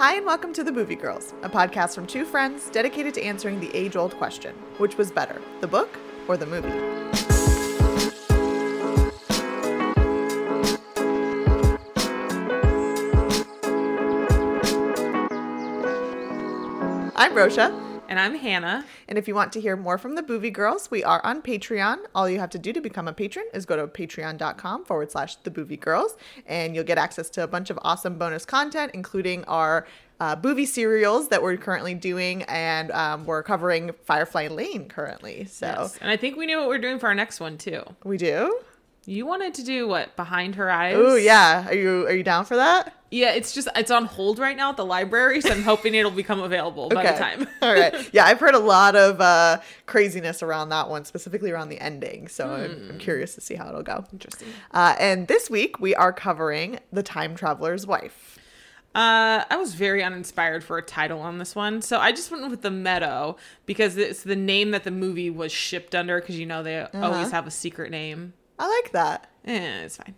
Hi, and welcome to The Boovie Girls, a podcast from two friends dedicated to answering the age old question which was better, the book or the movie? I'm Rosha. And I'm Hannah. And if you want to hear more from the Boovie Girls, we are on Patreon. All you have to do to become a patron is go to patreon.com forward slash the Boovie Girls, and you'll get access to a bunch of awesome bonus content, including our uh, Boovie serials that we're currently doing, and um, we're covering Firefly Lane currently. So, Yes. And I think we knew what we're doing for our next one too. we do. You wanted to do what? Behind her eyes? Oh yeah, are you are you down for that? Yeah, it's just it's on hold right now at the library, so I'm hoping it'll become available by the time. All right. Yeah, I've heard a lot of uh, craziness around that one, specifically around the ending. So I'm, I'm curious to see how it'll go. Interesting. Uh, and this week we are covering The Time Traveler's Wife. Uh, I was very uninspired for a title on this one, so I just went with the Meadow because it's the name that the movie was shipped under. Because you know they Uh-huh. always have a secret name. I like that. Eh, it's fine.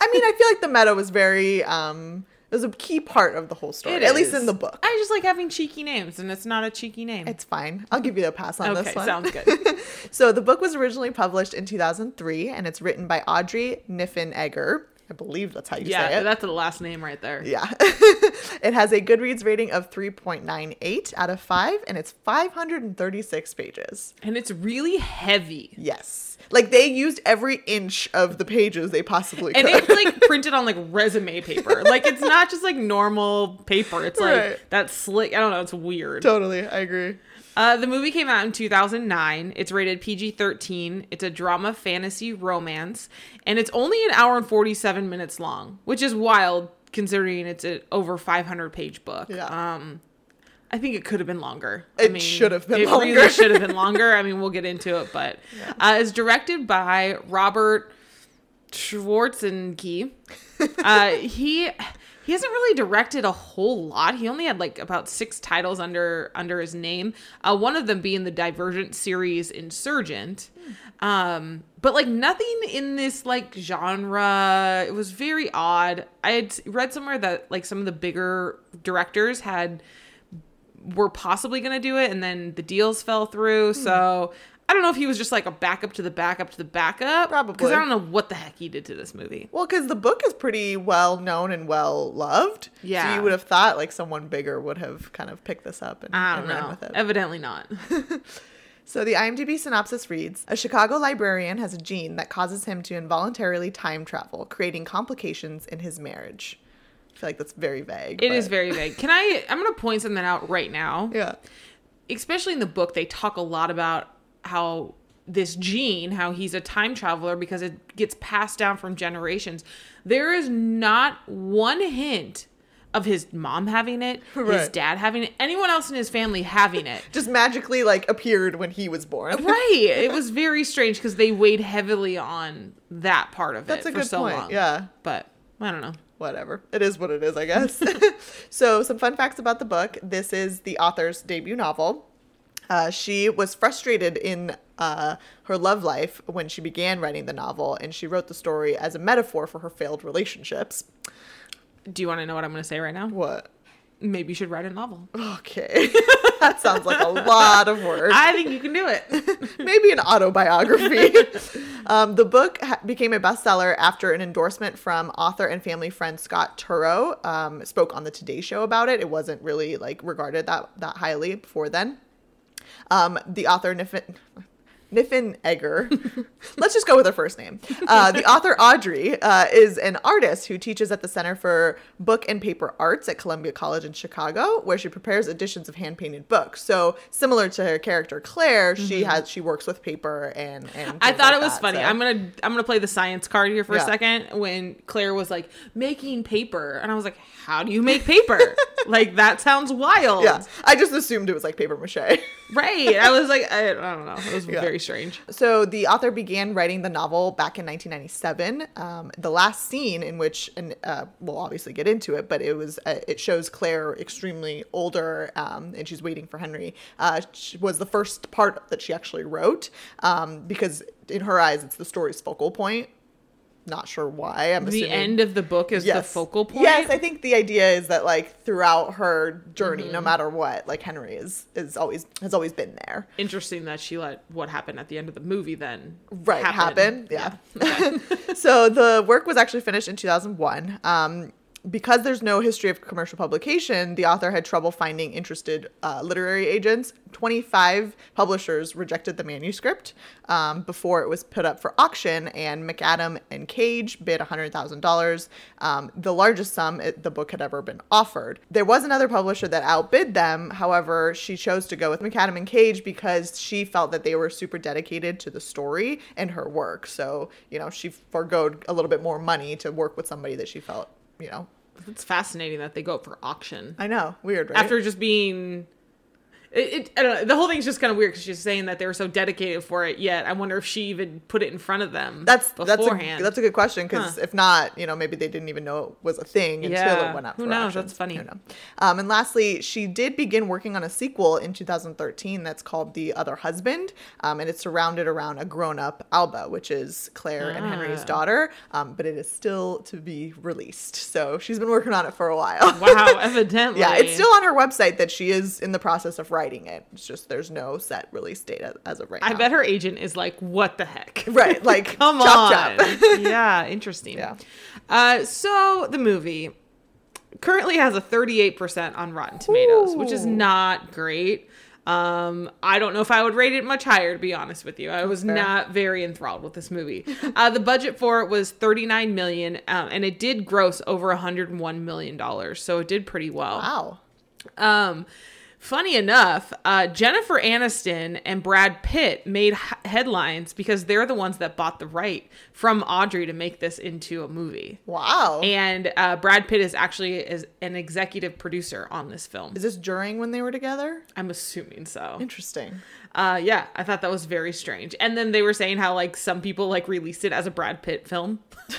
I mean, I feel like the meadow was very um it was a key part of the whole story, It at least in the book. I just like having cheeky names, and it's not a cheeky name. It's fine. I'll give you a pass on okay, this one. sounds good. so the book was originally published in 2003, and it's written by Audrey Niffenegger. I believe that's how you say it. yeah, it. that's the last name right there. Yeah. it has a Goodreads rating of 3.98 out of 5, and it's 536 pages. And it's really heavy. Yes. Like they used every inch of the pages they possibly could. and it's like printed on like resume paper. Like it's not just like normal paper. It's like Right. that slick. I don't know. It's weird. totally. I agree. Uh, the movie came out in 2009. It's rated PG 13. It's a drama fantasy romance, and it's only an hour and 47 minutes long, which is wild considering it's an over 500 page book. Yeah. Um, I think it could have been longer. It I should have been it longer. really should have been longer. I mean, we'll get into it, but uh, it's directed by Robert Schwarzenegger. Uh, he he hasn't really directed a whole lot. He only had like about six titles under under his name. Uh, one of them being the Divergent series Insurgent. Um, but like nothing in this like genre. It was very odd. I had read somewhere that like some of the bigger directors had were possibly going to do it and then the deals fell through. Hmm. So I don't know if he was just like a backup to the backup to the backup. Probably. Because I don't know what the heck he did to this movie. Well, because the book is pretty well known and well loved. So Yeah. you would have thought like someone bigger would have kind of picked this up and, I don't ran know. with it. Evidently not. So the IMDb synopsis reads A Chicago librarian has a gene that causes him to involuntarily time travel, creating complications in his marriage. I feel like that's very vague. It is but- very vague. Can I? I'm going to point something out right now. Yeah. especially in the book, they talk a lot about how this gene, how he's a time traveler because it gets passed down from generations. There is not one hint of his mom having it, his dad having it, anyone else in his family having it. Just magically like appeared when he was born. right. It was very strange because they weighed heavily on that part of That's it a for good so point. long. Yeah. But I don't know. whatever. It is what it is, I guess. so, some fun facts about the book. This is the author's debut novel. Uh, she was frustrated in uh, her love life when she began writing the novel, and she wrote the story as a metaphor for her failed relationships. Do you want to know what I'm going to say right now? What? Maybe you should write a novel. Okay. that sounds like a lot of work. I think you can do it. maybe an autobiography. um, the book ha- became a bestseller after an endorsement from author and family friend Scott Turow um, spoke on the Today Show about it. It wasn't really like regarded that that highly before then. Um, the author Niffin. Niffin Egger. Let's just go with her first name. Uh, the author Audrey uh, is an artist who teaches at the Center for Book and Paper Arts at Columbia College in Chicago, where she prepares editions of hand painted books. So similar to her character Claire, she has she works with paper and and. Mm-hmm. I thought like it was that, funny. so- I'm gonna I'm gonna play the science card here for Yeah. a second. When Claire was like making paper, and I was like, "How do you make paper? like that sounds wild." Yeah, I just assumed it was like paper mache. right. I was like, I, I don't know. It was Yeah. very strange. So the author began writing the novel back in 1997. Um, the last scene in which, and uh, we'll obviously get into it, but it was uh, it shows Claire extremely older, um, and she's waiting for Henry. Uh, was the first part that she actually wrote um, because in her eyes, it's the story's focal point. Not sure why. I'm the assuming end of the book is the focal point. Yes, I think the idea is that like throughout her journey, Mm-hmm. no matter what, like Henry is is always has always been there. Interesting that she let what happened at the end of the movie then Right, happen. happen. Yeah. Okay. so the work was actually finished in 2001. Um, because there's no history of commercial publication, the author had trouble finding interested uh, literary agents. 25 publishers rejected the manuscript um, before it was put up for auction, and MacAdam and Cage bid $100,000, um, the largest sum it, the book had ever been offered. There was another publisher that outbid them. However, she chose to go with MacAdam and Cage because she felt that they were super dedicated to the story and her work. So, you know, she foregoed a little bit more money to work with somebody that she felt, you know, It's fascinating that they go up for auction I know, weird, right? after just being. It, it, I don't know. The whole thing's just kind of weird because she's saying that they were so dedicated for it. Yet I wonder if she even put it in front of them. That's that's a, that's a good question because if not, you know, maybe they didn't even know it was a thing until Yeah. it went up. Who knows? That's funny. Um, and lastly, she did begin working on a sequel in 2013 that's called The Other Husband, um, and it's surrounded around a grown-up Alba, which is Claire and Henry's Ah. daughter, um, but it is still to be released. So she's been working on it for a while. wow, evidently. yeah, it's still on her website that she is in the process of writing it. It's just there's no set release date as- of right now. I now. bet her agent is like, "What the heck?" Right, like Come chop on. chop. yeah, interesting. Yeah. Uh, so the movie currently has a 38% on Rotten Tomatoes, which is not great. Um, I don't know if I would rate it much higher, to be honest with you. I was fair. not very enthralled with this movie. uh, the budget for it was 39 million, um, and it did gross over 101 million dollars, so it did pretty well. Wow. Um, funny enough, uh, Jennifer Aniston and Brad Pitt made h- headlines because they're the ones that bought the right from Audrey to make this into a movie. Wow. And uh, Brad Pitt is actually is an executive producer on this film. Is this during when they were together? I'm assuming so. Interesting. Uh, yeah, I thought that was very strange. And then they were saying how like some people like released it as a Brad Pitt film,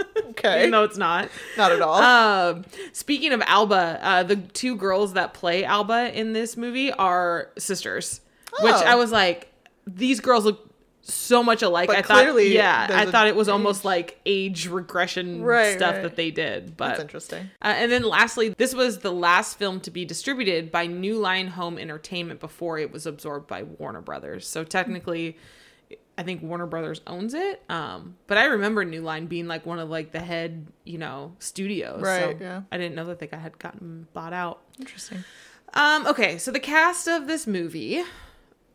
Okay. even though it's not. Not at all. Um, speaking of Alba, uh, the two girls that play Alba in this movie are sisters, which Oh. I was like, these girls look so much alike. But I thought, yeah, I thought it was almost like age regression Right, stuff right. that they did. But That's interesting. uh, and then lastly, this was the last film to be distributed by New Line Home Entertainment before it was absorbed by Warner Brothers. So technically, I think Warner Brothers owns it. Um, but I remember New Line being like one of like the head, you know, studios. Right, So yeah. I didn't know that they got, had gotten bought out. Interesting. Um, okay, so the cast of this movie, uh,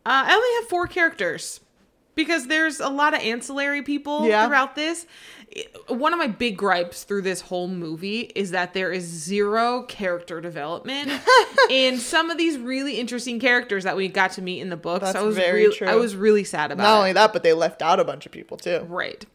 I only have four characters because there's a lot of ancillary people Yeah. throughout this. It- One of my big gripes through this whole movie is that there is zero character development in some of these really interesting characters that we got to meet in the books. That's I was very really, true. I was really sad about Not it. only that, but they left out a bunch of people too. Right.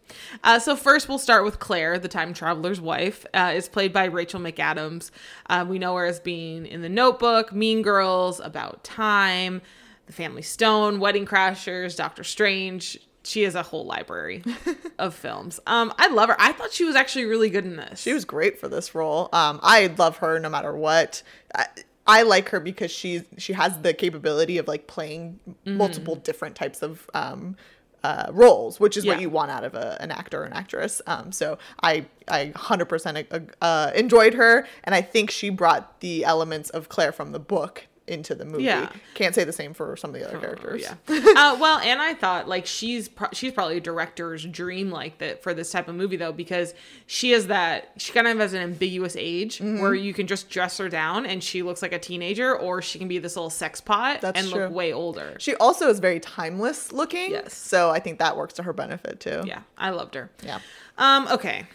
Uh, so first, we'll start with Claire, the time traveler's wife. Uh, is played by Rachel McAdams. Uh, we know her as being in The Notebook, Mean Girls, About Time, The Family Stone, Wedding Crashers, Doctor Strange. She has a whole library of films. Um, I love her. I thought she was actually really good in this. She was great for this role. Um, I love her no matter what. I, I like her because she's she has the capability of like playing Mm-hmm. multiple different types of um, uh, roles, which is Yeah. what you want out of a, an actor or an actress. Um, so I I 100% uh, enjoyed her, and I think she brought the elements of Claire from the book into the movie. Yeah. Can't say the same for some of the other characters. Yeah. uh, well, and I thought like she's pro- she's probably a director's dream like that for this type of movie though because she is that she kind of has an ambiguous age Mm-hmm. where you can just dress her down and she looks like a teenager or she can be this little sex pot That's and true. look way older. She also is very timeless looking. Yes. So I think that works to her benefit too. Yeah, I loved her. Yeah. Um, okay.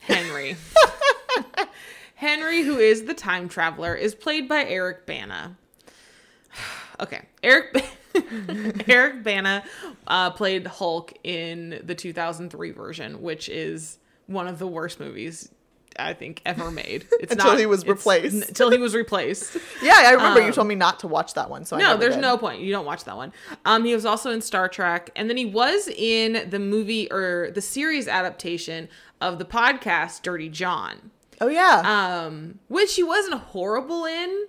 Henry. Henry, who is the time traveler, is played by Eric Bana. Okay. Eric Eric Bana uh, played Hulk in the 2003 version, which is one of the worst movies I think ever made. It's Until he was replaced. Until he was replaced. Yeah, I remember you Um, told me not to watch that one. So I No, there's did. no point. You don't watch that one. Um, he was also in Star Trek, and then he was in the movie or the series adaptation of the podcast Dirty John, Oh yeah. um, which he wasn't horrible in.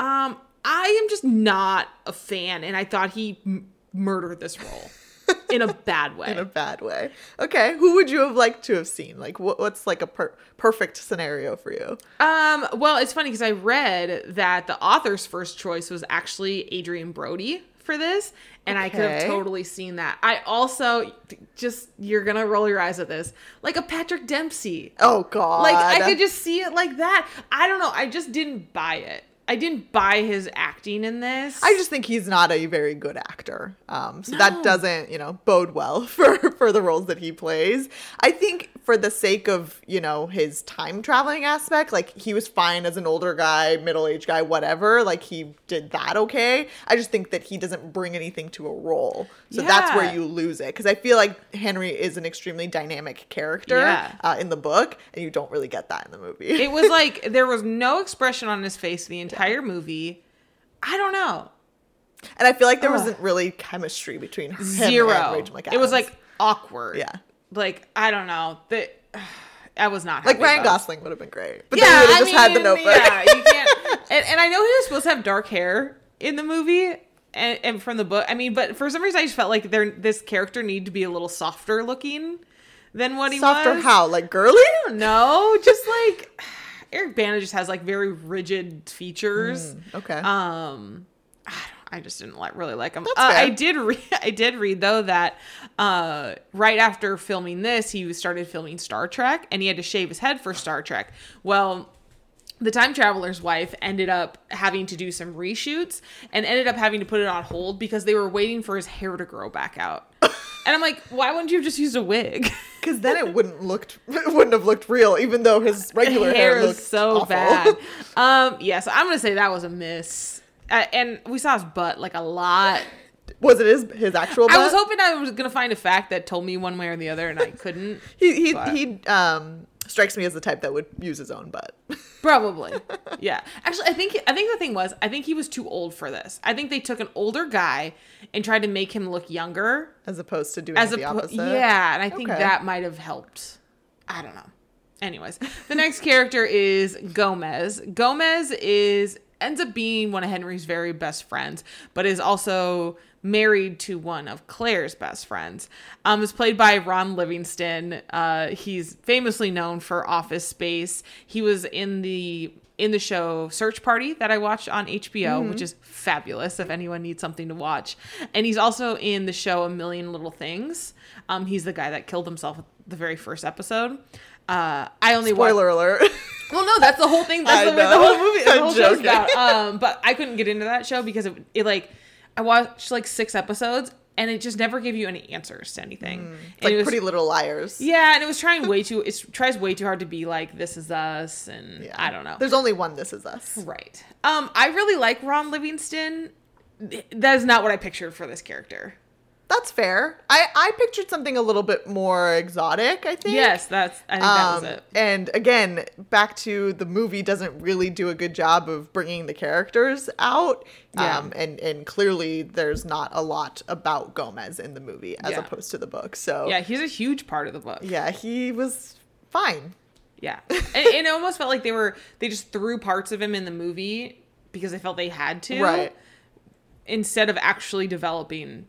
Um, I am just not a fan, and I thought he m- murdered this role. in a bad way. in a bad way. Okay, who would you have liked to have seen? Like, what, what's like a per- perfect scenario for you? Um, well, it's funny because I read that the author's first choice was actually Adrien Brody for this, and I could have totally seen that. I also just you're gonna roll your eyes at this, like a Patrick Dempsey. Oh God! Like I could just see it like that. I don't know. I just didn't buy it. I didn't buy his acting in this. I just think he's not a very good actor. Um, so No. that doesn't, you know, bode well for for the roles that he plays. I think for the sake of, you know, his time traveling aspect, like he was fine as an older guy, middle aged guy, whatever. Like he did that okay. I just think that he doesn't bring anything to a role. So that's where you lose it. Because I feel like Henry is an extremely dynamic character Yeah. uh, in the book, and you don't really get that in the movie. it was like there was no expression on his face the entire movie. I don't know. and I feel like there Ugh. wasn't really chemistry between him Zero. and Rachel McAdams. It was like awkward. Yeah. Like I don't know. That I was not Like Ryan. Gosling would have been great, but Yeah, then would have I just had the mean, notebook. Yeah, you can't. And, and I know he was supposed to have dark hair in the movie, and, and from the book. I mean, but for some reason, I just felt like there this character needed to be a little softer looking than what he Softer was. how? Like girly? I don't know. Just like Eric Bana just has like very rigid features. Okay. Um, I, don't, I just didn't like really like him. Uh. I did read. I did read though that uh, right after filming this, he started filming Star Trek, and he had to shave his head for Star Trek. Well. The time traveler's wife ended up having to do some reshoots and ended up having to put it on hold because they were waiting for his hair to grow back out. And I'm like, why wouldn't you have just used a wig? Because then it wouldn't looked it wouldn't have looked real, even though his regular hair, hair is so awful. bad. Um, yes, I'm gonna say that was a miss. Uh, and we saw his butt like a lot. was it his his actual? Butt? I was hoping I was gonna find a fact that told me one way or the other, and I couldn't. he he but- he um strikes me as the type that would use his own butt. Probably, yeah. Actually, I think I think the thing was I think he was too old for this. I think they took an older guy and tried to make him look younger as opposed to doing as the opposite. yeah, and I think Okay. that might have helped. I don't know. Anyways, the next character is Gomez. Gomez is ends up being one of Henry's very best friends, but is also married to one of Claire's best friends. Um, is played by Ron Livingston. Uh, he's famously known for Office Space. He was in the in the show Search Party that I watched on HBO, which is fabulous if anyone needs something to watch. And he's also in the show A Million Little Things. Um, he's the guy that killed himself at the very first episode. Uh, I only watched. Spoiler alert. Well, no, that's the whole thing. That's I the, the whole movie. The whole show's about. Um, but I couldn't get into that show because it, it like I watched like six episodes and it just never gave you any answers to anything. It's like it was, Pretty Little Liars. yeah, and it was trying way too. It tries way too hard to be like this is us, and Yeah. I don't know. There's only one. This is us. Right. Um, I really like Ron Livingston. That is not what I pictured for this character. That's fair. I I pictured something a little bit more exotic. I think. Yes, that's. I think that was Um, it. And again, back to the movie doesn't really do a good job of bringing the characters out. Yeah. Um, and, and clearly there's not a lot about Gomez in the movie as Yeah. opposed to the book. So Yeah, he's a huge part of the book. yeah, he was fine. Yeah, and, and it almost felt like they were they just threw parts of him in the movie because they felt they had to, Right. Instead of actually developing,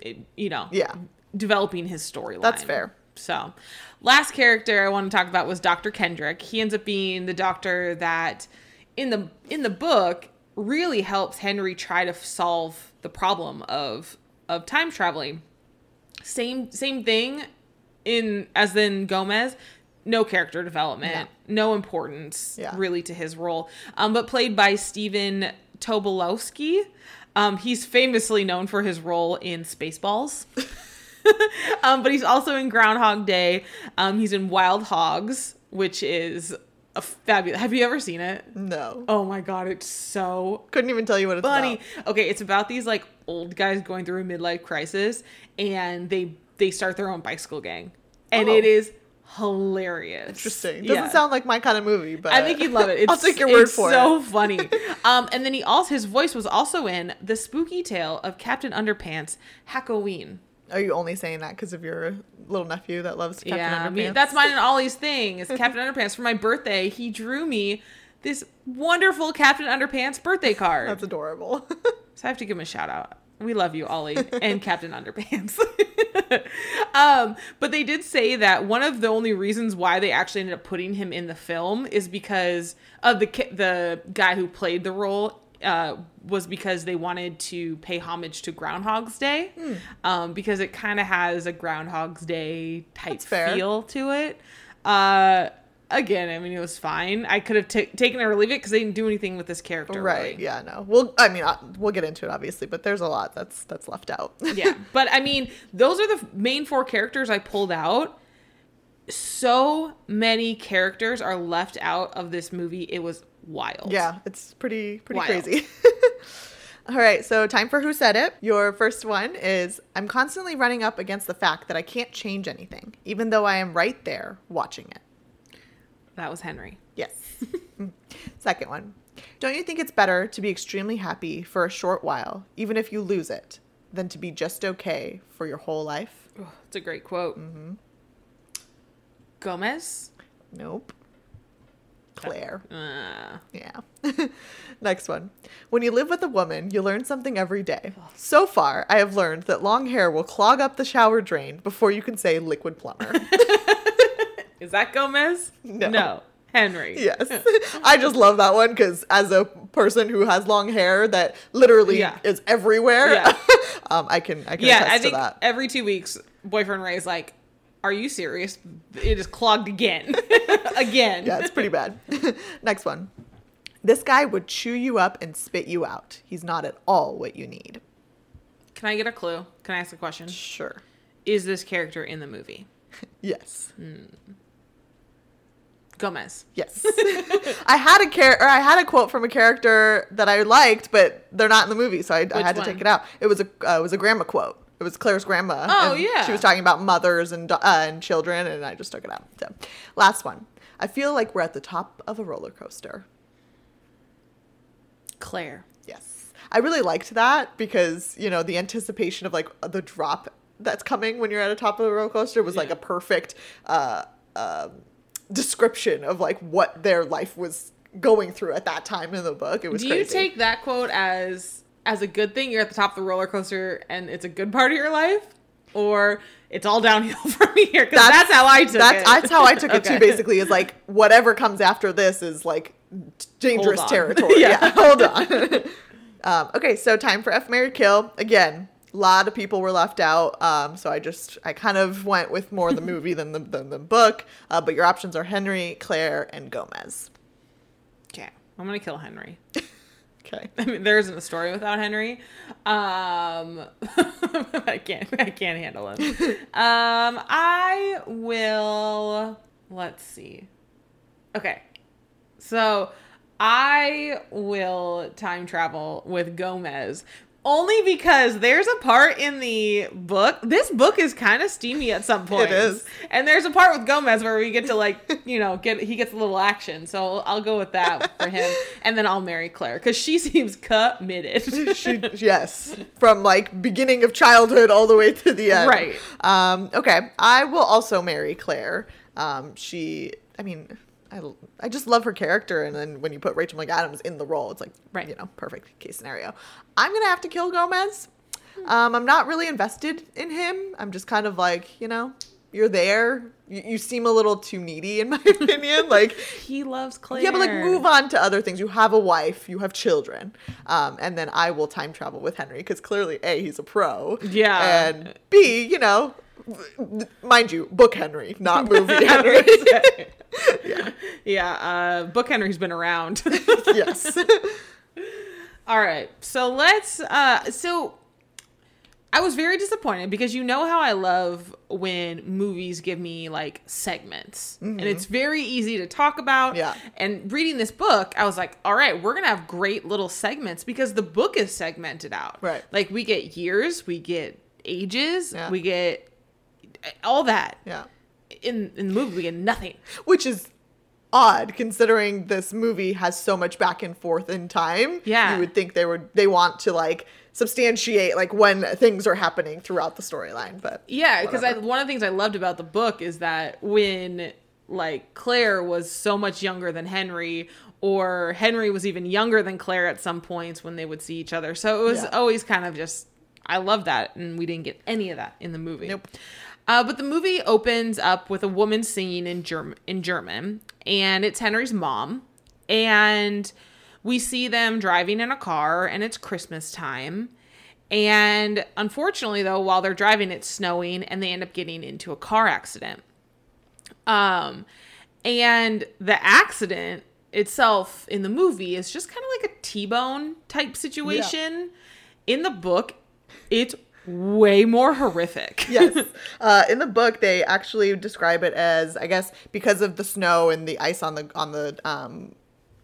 it, you know, Yeah. developing his storyline. That's fair. So, last character I want to talk about was Dr. Kendrick. He ends up being the doctor that in the in the book really helps Henry try to solve the problem of of time traveling. Same same thing in as in Gomez. No character development, no, importance Yeah. really to his role. Um, but played by Stephen Tobolowsky. Um, he's famously known for his role in Spaceballs. um, but he's also in Groundhog Day. Um, he's in Wild Hogs, which is a fabulous. Have you ever seen it? No. Oh my god, it's so Couldn't even tell you what it's funny. about. Okay, it's about these like old guys going through a midlife crisis, and they they start their own bicycle gang, and Oh. it is hilarious. Interesting. Doesn't Yeah. sound like my kind of movie, but I think you'd love it. It's, I'll take your word it's for so it. funny. Um, and then he also his voice was also in the spooky tale of Captain Underpants, Halloween. Are you only saying that because of your little nephew that loves Captain yeah, Underpants? mean that's mine and Ollie's thing. Is Captain Underpants for my birthday? He drew me this wonderful Captain Underpants birthday card. That's adorable. so I have to give him a shout out. We love you, Ollie, and Captain Underpants. um, but they did say that one of the only reasons why they actually ended up putting him in the film is because of the the guy who played the role uh, was because they wanted to pay homage to Groundhog's Day, Hmm. um, because it kind of has a Groundhog's Day type feel to it. Uh, again, I mean, it was fine. I could have ta taken it or leave it because they didn't do anything with this character. Right. really. Yeah. No. Well, I mean, uh, we'll get into it obviously, but there's a lot that's that's left out. yeah but i mean those are the main four characters i pulled out so many characters are left out of this movie it was wild yeah. It's pretty pretty Wild. crazy. All right, so time for who said it. Your first one is I'm constantly running up against the fact that I can't change anything, even though I am right there watching it. That was henry Yes. Second one. Don't you think it's better to be extremely happy for a short while, even if you lose it, than to be just okay for your whole life? oh, it's a great quote gomez Nope. Claire. uh, Yeah. Next one. When you live with a woman, you learn something every day. So far, I have learned that long hair will clog up the shower drain before you can say Liquid-Plumr. is that gomez No. henry yes. I just love that one because as a person who has long hair that literally Yeah. is everywhere, Yeah. um, I can I can yeah attest i to think that. every two weeks boyfriend ray's like are you serious it is clogged again again Yeah, it's pretty bad. Next one. This guy would chew you up and spit you out. He's not at all what you need. can i get a clue can i ask a question Sure. is this character in the movie Yes. Gomez Yes. I had a char- or I had a quote from a character that I liked, but they're not in the movie, so I, I had to one? take it out. It was a uh, it was a grandma quote. It was Claire's grandma. Oh, and yeah. She was talking about mothers and uh, and children, and I just took it out. So, last one. I feel like we're at the top of a roller coaster. claire Yes. I really liked that because, you know, the anticipation of like the drop that's coming when you're at the top of the roller coaster was like a perfect uh, um, description of like what their life was going through at that time in the book. It was Do crazy. you take that quote as as a good thing? You're at the top of the roller coaster and it's a good part of your life, or it's all downhill from here? Because that's, how I took that's, it. That's how I took it too. Basically, is like whatever comes after this is like dangerous territory. Yeah. yeah. hold on. um, okay, so time for F Marry Kill again. A lot of people were left out, um, so I just I kind of went with more the movie than the than the book. Uh, but your options are Henry, Claire, and Gomez. Okay, I'm gonna kill Henry. Okay. I mean, there isn't a story without Henry. Um, I can't. I can't handle him. Um, I will. Let's see. Okay, so I will time travel with Gomez. Only because there's a part in the book. This book is kind of steamy at some point. is. And there's a part with Gomez where we get to like, you know, get he gets a little action. So I'll go with that for him, and then I'll marry Claire because she seems committed. she, yes, from like beginning of childhood all the way to the end. Right. Um, okay, I will also marry Claire. Um, she, I mean, I, I just love her character, and then when you put Rachel McAdams in the role, it's like, Right. you know, perfect case scenario. I'm gonna have to kill Gomez. Um, I'm not really invested in him. I'm just kind of like, you know, you're there. You, you seem a little too needy, in my opinion. Like, he loves Claire. yeah, but like move on to other things. You have a wife, you have children, um, and then I will time travel with Henry because clearly, a he's a pro, Yeah. and b you know, mind you, book Henry, not movie Henry. yeah, yeah. Uh, Book Henry's been around. yes, All right. So let's uh so I was very disappointed because you know how I love when movies give me like segments. And it's very easy to talk about. Mm-hmm. Yeah. And reading this book, I was like, all right, we're going to have great little segments because the book is segmented out. Right. Like we get years, we get ages, Yeah. we get all that. yeah, In in the movie we get nothing. which is odd considering this movie has so much back and forth in time. Yeah. you would think they would they want to like substantiate like when things are happening throughout the storyline, but Yeah, because one of the things I loved about the book is that when like Claire was so much younger than Henry, or Henry was even younger than Claire at some points when they would see each other. So it was Yeah. always kind of just I love that, and we didn't get any of that in the movie. Nope. Uh, but the movie opens up with a woman singing in German, in German, and it's Henry's mom, and we see them driving in a car, and it's Christmas time. And unfortunately, though, while they're driving, it's snowing, and they end up getting into a car accident. Um, and the accident itself in the movie is just kind of like a T-bone type situation. In the book, it's way more horrific. yes. Uh, in the book, they actually describe it as, I guess, because of the snow and the ice on the on the um,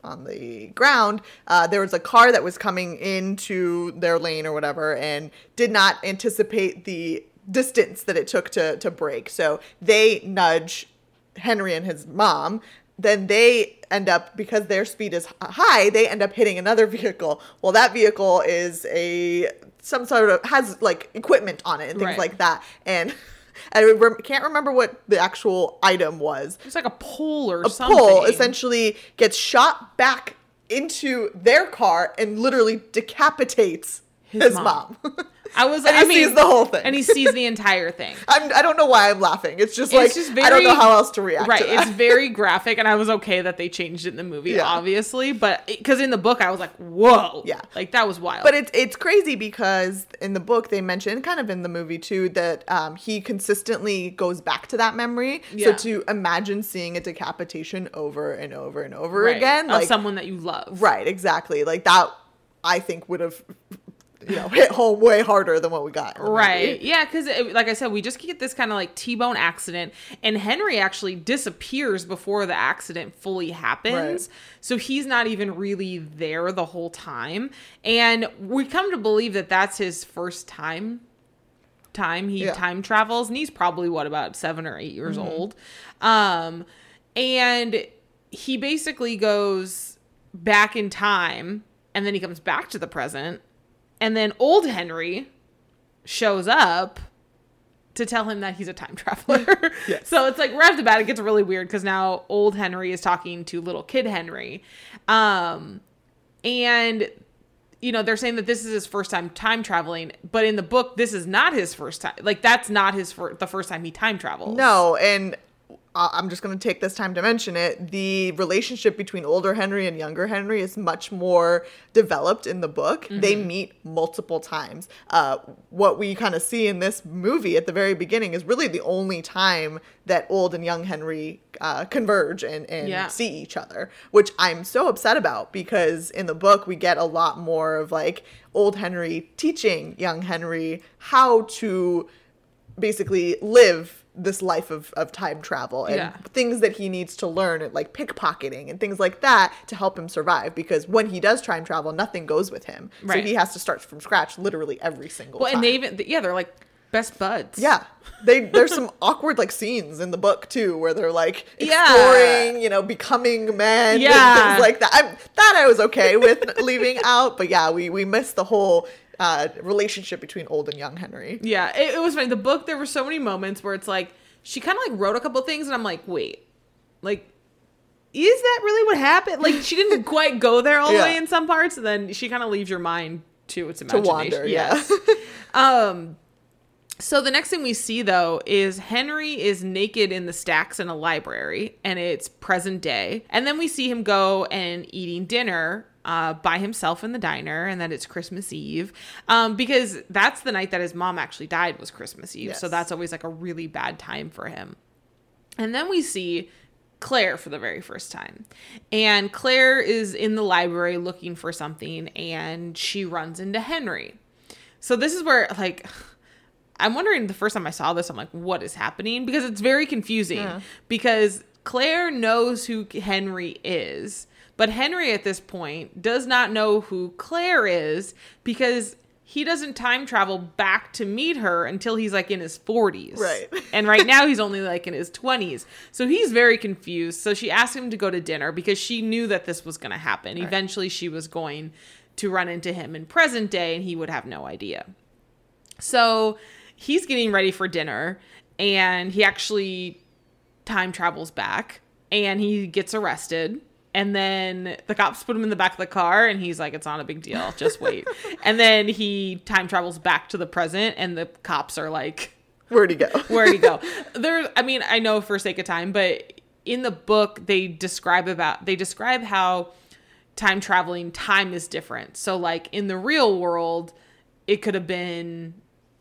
on the ground, uh, there was a car that was coming into their lane or whatever, and did not anticipate the distance that it took to to break. So they nudge Henry and his mom. Then they end up because their speed is high. They end up hitting another vehicle. Well, that vehicle is a some sort of has like equipment on it and things Right. like that, and. I rem- can't remember what the actual item was, It's like a pole or a something. pole essentially gets shot back into their car and literally decapitates his, His mom. mom. I was. like, And I he mean, sees the whole thing. and he sees the entire thing. I'm, I don't know why I'm laughing. It's just It's like just I don't know how else to react. Right, to it's very graphic, and I was okay that they changed it in the movie, Yeah. obviously, but because in the book I was like, "Whoa!" Yeah. like that was wild. But it's it's crazy because in the book they mention, kind of in the movie too, that um, he consistently goes back to that memory. So to imagine seeing a decapitation over and over and over Right, again, of like someone that you love, right, exactly, like that, I think would have, you know, hit home way harder than what we got. the movie. Right. Yeah, because like I said, we just get this kind of like T-bone accident, and Henry actually disappears before the accident fully happens. Right. So he's not even really there the whole time, and we come to believe that that's his first time. Time he Yeah. time travels, and he's probably what about seven or eight years old, um, and he basically goes back in time, and then he comes back to the present, and then old Henry shows up to tell him that he's a time traveler. Yes. So it's like right off the bat, it gets really weird because now old Henry is talking to little kid Henry. Um, and you know, they're saying that this is his first time time traveling, but in the book, this is not his first time. Like that's not his fir- the first time he time travels. No, and I'm just going to take this time to mention it. The relationship between older Henry and younger Henry is much more developed in the book. They meet multiple times. Uh, what we kind of see in this movie at the very beginning is really the only time that old and young Henry uh, converge and, and Yeah. see each other, which I'm so upset about because in the book we get a lot more of like old Henry teaching young Henry how to basically live this life of, of time travel and Yeah. things that he needs to learn like pickpocketing and things like that to help him survive because when he does time travel nothing goes with him so he has to start from scratch literally every single Well, time and they even yeah, they're like best buds. yeah they there's some awkward like scenes in the book too where they're like Yeah. exploring you know becoming men Yeah. and things like that I'm, that i was okay with leaving out but yeah we we missed the whole uh, relationship between old and young henry Yeah, it, it was funny. The book, there were so many moments where it's like she kind of like wrote a couple things, and I'm like, wait, like, is that really what happened? Like, she didn't quite go there all the Yeah. way in some parts, and then she kind of leaves your mind to its to imagination. wander yeah Um. So the next thing we see though is Henry is naked in the stacks in a library, and it's present day. And then we see him go and eating dinner uh, by himself in the diner, and that it's Christmas Eve, um, because that's the night that his mom actually died was Christmas Eve. So that's always like a really bad time for him. And then we see Claire for the very first time. And Claire is in the library looking for something and she runs into Henry. So this is where like I'm wondering the first time I saw this I'm like what is happening because it's very confusing Yeah. because Claire knows who Henry is, but Henry at this point does not know who Claire is because he doesn't time travel back to meet her until he's like in his 40s. Right. And right now he's only like in his 20s. So he's very confused. So she asked him to go to dinner because she knew that this was going to happen. Eventually she was going to run into him in present day and he would have no idea. So he's getting ready for dinner and he actually time travels back and he gets arrested And then the cops put him in the back of the car, and he's like, "It's not a big deal. Just wait." and then he time travels back to the present, and the cops are like, Where'd he go? "Where'd he go?" There, I mean, I know for sake of time, but in the book they describe about they describe how time traveling time is different. So, like in the real world, it could have been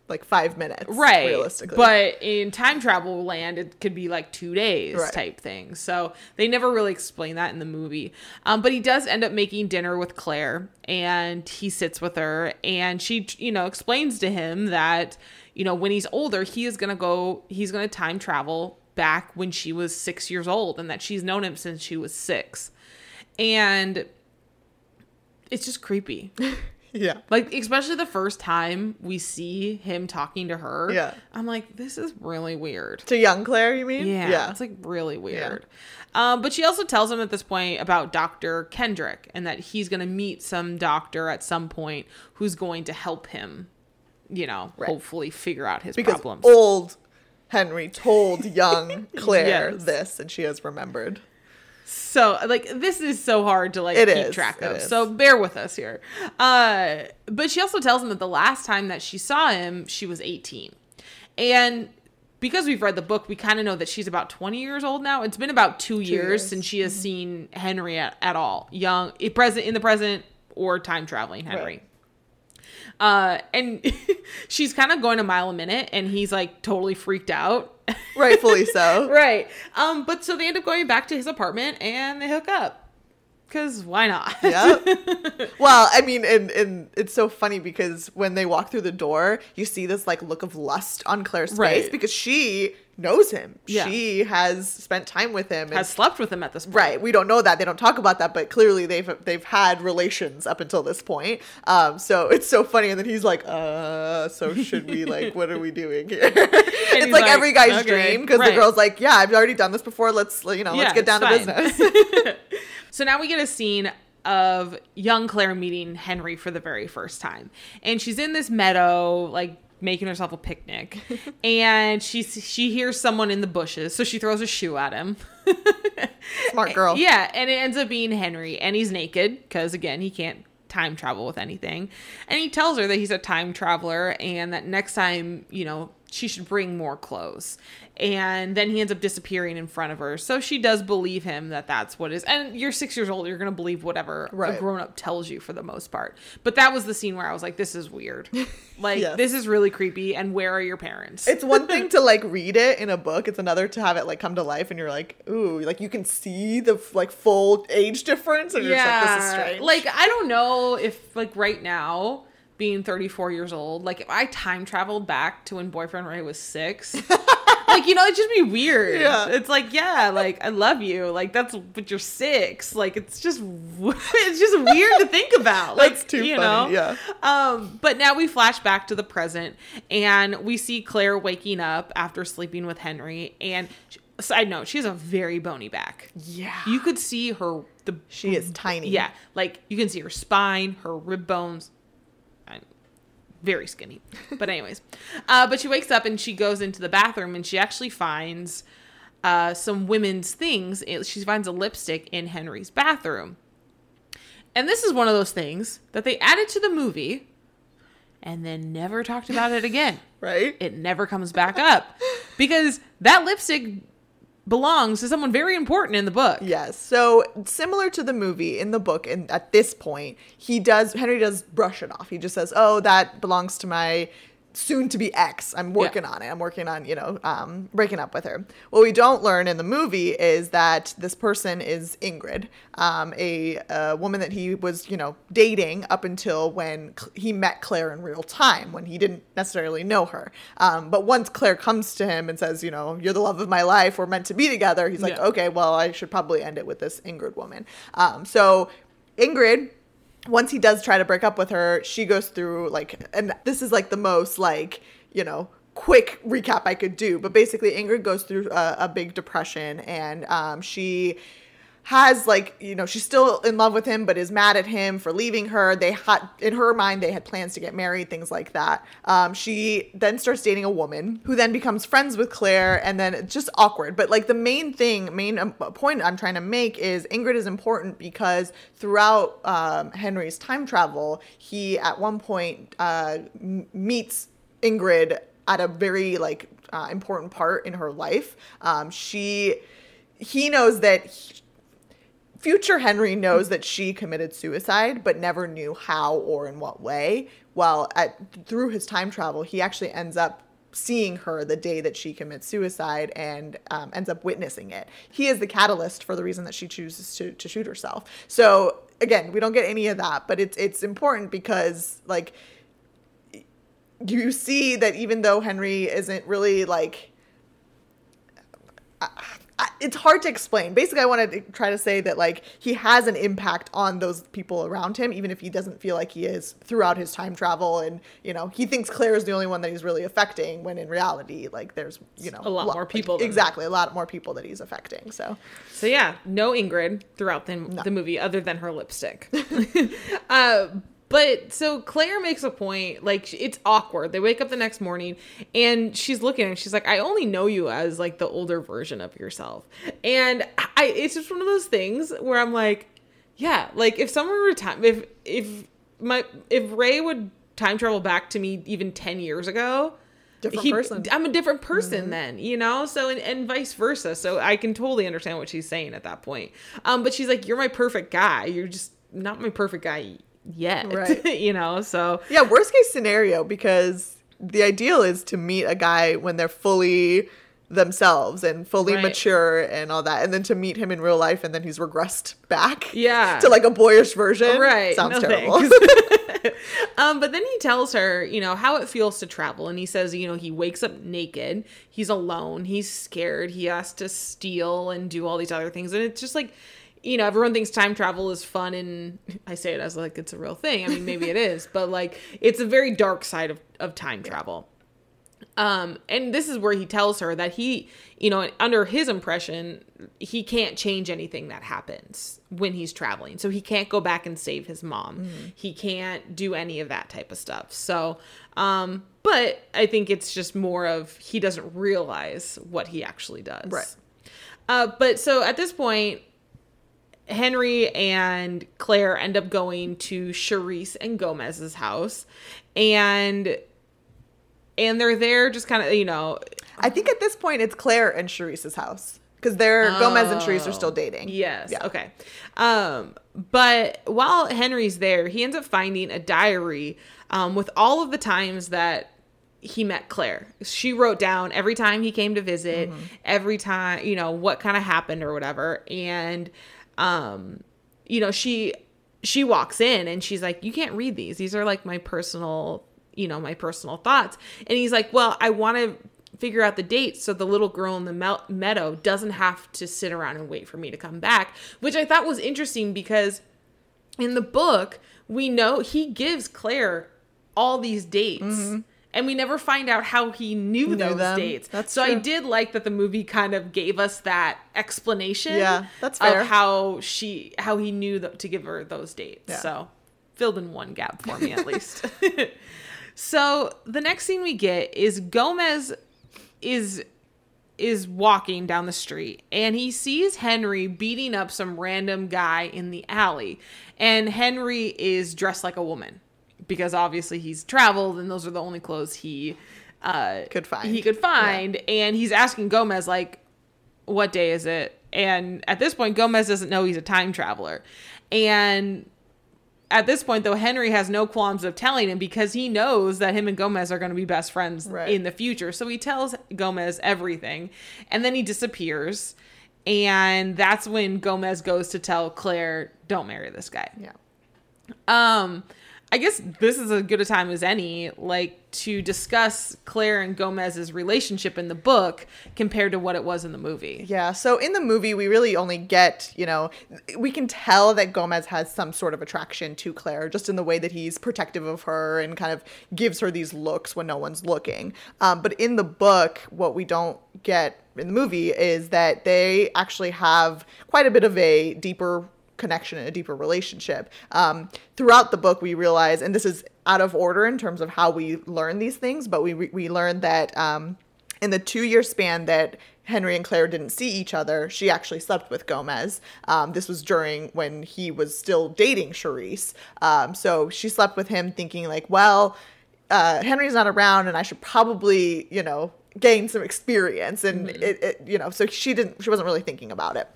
like five minutes, right. Realistically, but in time travel land it could be like two days Right. type thing. So they never really explain that in the movie. Um, but he does end up making dinner with claire and he sits with her and she you know explains to him that you know when he's older he is gonna go he's gonna time travel back when she was six years old and that she's known him since she was six. And it's just creepy yeah, like especially the first time we see him talking to her. Yeah. I'm like, this is really weird. to young Claire, you mean? Yeah, yeah. it's like really weird. Um, but she also tells him at this point about Dr. Kendrick and that he's going to meet some doctor at some point who's going to help him, you know, Right. hopefully figure out his because problems. old Henry told young Claire Yes. this, and she has remembered. So like this is so hard to like It keep is, track of. so bear with us here. Uh but she also tells him that the last time that she saw him she was 18 and because we've read the book we kind of know that she's about 20 years old now. It's been about two, years, years. since she has seen henry at, at all. Young present in the present or time traveling henry. Right. Uh and she's kind of going a mile a minute and he's like totally freaked out Rightfully so. right. Um, but so they end up going back to his apartment and they hook up. Cause why not? yeah. Well, I mean, and, and it's so funny because when they walk through the door, you see this like look of lust on Claire's face because she knows him. Yeah. She has spent time with him. and- Has slept with him at this point. Right, we don't know that. They don't talk about that, but clearly they've they've had relations up until this point. Um, so it's so funny, and then he's like, "Uh, so should we like, what are we doing here?" it's like, like, every guy's "Okay." dream because Right. the girl's like, "Yeah, I've already done this before. Let's you know, Yeah, let's get down to business." So now we get a scene of young Claire meeting Henry for the very first time. And she's in this meadow, like making herself a picnic. and she she hears someone in the bushes, so she throws a shoe at him. Smart girl. Yeah, and it ends up being Henry, and he's naked because again he can't time travel with anything. And he tells her that he's a time traveler and that next time, you know, she should bring more clothes. And then he ends up disappearing in front of her. So she does believe him that that's what is. And you're six years old, you're going to believe whatever a grown up tells you for the most part. But that was the scene where I was like, this is weird. Like, Yes. this is really creepy. And where are your parents? It's one thing to like read it in a book. It's another to have it like come to life, and you're like, "Ooh!" Like you can see the like full age difference, and you're just like, "This is strange." Like I don't know if like right now being 34 years old, like if I time traveled back to when boyfriend Ray was 6, like you know, it'd just be weird. Yeah. It's like, yeah, like I love you. Like that's but you're 6. Like it's just it's just weird to think about. Like That's too you funny, know. yeah. Um but now we flash back to the present and we see Claire waking up after sleeping with Henry and side note, she has a very bony back. yeah, You could see her the she is tiny. yeah, like you can see her spine, her rib bones. Very skinny. But anyways, uh, but she wakes up and she goes into the bathroom and she actually finds uh, some women's things. She finds a lipstick in Henry's bathroom. And this is one of those things that they added to the movie and then never talked about it again. right. It never comes back up because that lipstick belongs to someone very important in the book. Yes. So similar to the movie in the book, and at this point, he does Henry does brush it off. He just says, "Oh, that belongs to my soon to be ex. I'm working on it. I'm working on you know um, breaking up with her." What we don't learn in the movie is that this person is Ingrid, um, a, a woman that he was you know dating up until when Cl- he met Claire in real time, when he didn't necessarily know her. Um, but once Claire comes to him and says, "You know, you're the love of my life. We're meant to be together," he's like, Yeah. "Okay, well, I should probably end it with this Ingrid woman." Um, so Ingrid once he does try to break up with her, she goes through like, and this is like the most like, you know, quick recap I could do. But basically, Ingrid goes through a, a big depression and um, she has like you know she's still in love with him but is mad at him for leaving her. They had in her mind they had plans to get married things like that. Um, she then starts dating a woman who then becomes friends with claire and then it's just awkward. But like the main thing main um, point i'm trying to make is ingrid is important because throughout um, henry's time travel he at one point uh, meets ingrid at a very like uh, important part in her life. Um, she he knows that he- future Henry knows that she committed suicide, but never knew how or in what way. Well, at through his time travel, he actually ends up seeing her the day that she commits suicide and um, ends up witnessing it. He is the catalyst for the reason that she chooses to, to shoot herself. So again, we don't get any of that, but it's it's important because like you see that even though Henry isn't really like it's hard to explain. Basically, I want to try to say that like he has an impact on those people around him, even if he doesn't feel like he is throughout his time travel. And you know, he thinks Claire is the only one that he's really affecting, when in reality, like there's you know A lot lo- more people than- exactly, a lot more people that he's affecting. So So yeah, no Ingrid throughout the, the movie other than her lipstick. uh, but so Claire makes a point, like it's awkward. They wake up the next morning and she's looking and she's like, "I only know you as like the older version of yourself," and I it's just one of those things where I'm like, yeah, like if someone were time if if my if Ray would time travel back to me even ten years ago. Different he- person. I'm a different person then, you know? So, and, and vice versa. So I can totally understand what she's saying at that point. Um, but she's like, you're my perfect guy. You're just not my perfect guy yet. Right. you know? So yeah, worst case scenario because the ideal is to meet a guy when they're fully themselves and fully Right. mature and all that and then to meet him in real life and then he's regressed back Yeah. to like a boyish version Right. sounds No terrible um, but then he tells her, you know, how it feels to travel. And he says, you know, he wakes up naked. He's alone. He's scared. He has to steal and do all these other things. And it's just like, you know, everyone thinks time travel is fun. And I say it as like it's a real thing. I mean, maybe it is, but like it's a very dark side of, of time travel. Um, and this is where he tells her that he, you know, under his impression, he can't change anything that happens when he's traveling. So he can't go back and save his mom. He can't do any of that type of stuff. So, um, but I think it's just more of he doesn't realize what he actually does. Right. Uh, but so at this point, Henry and Claire end up going to Charisse and Gomez's house, and and they're there just kind of you know i think at this point it's claire and Charisse's house because they're gomez and Charisse are still dating Yes. Yeah. Okay. Um, but while Henry's there, he ends up finding a diary um, with all of the times that he met Claire. She wrote down every time he came to visit, Mm-hmm. every time, you know, what kind of happened or whatever. And, um, you know, she she walks in and she's like, "You can't read these. These are like my personal, you know, my personal thoughts." And he's like, "Well, I want to figure out the dates so the little girl in the mel- meadow doesn't have to sit around and wait for me to come back," which I thought was interesting because in the book, we know he gives Claire all these dates. And we never find out how he knew, those them. dates. That's so I did like that the movie kind of gave us that explanation. Yeah, that's fair. Of how she, how he knew th- to give her those dates. Yeah. So filled in one gap for me at least. so the next scene we get is Gomez is is walking down the street and he sees Henry beating up some random guy in the alley. And Henry is dressed like a woman because obviously he's traveled and those are the only clothes he uh Could find. He could find and he's asking Gomez like what day is it? And at this point Gomez doesn't know he's a time traveler. And at this point though henry has no qualms of telling him because he knows that him and gomez are going to be best friends Right. in the future so he tells gomez everything and then he disappears and that's when gomez goes to tell claire don't marry this guy yeah um I guess this is as good a time as any, like to discuss Claire and Gomez's relationship in the book compared to what it was in the movie. Yeah, so in the movie, we really only get, you know, we can tell that Gomez has some sort of attraction to Claire just in the way that he's protective of her and kind of gives her these looks when no one's looking. Um, but in the book, what we don't get in the movie is that they actually have quite a bit of a deeper connection and a deeper relationship. Um, throughout the book, we realize, and this is out of order in terms of how we learn these things, but we we learned that um, in the two year span that Henry and Claire didn't see each other, she actually slept with Gomez. Um, this was during when he was still dating Charisse. Um, so she slept with him, thinking like, well. Uh, Henry's not around, and I should probably, you know, gain some experience. And mm-hmm. it, it, you know, so she didn't, she wasn't really thinking about it.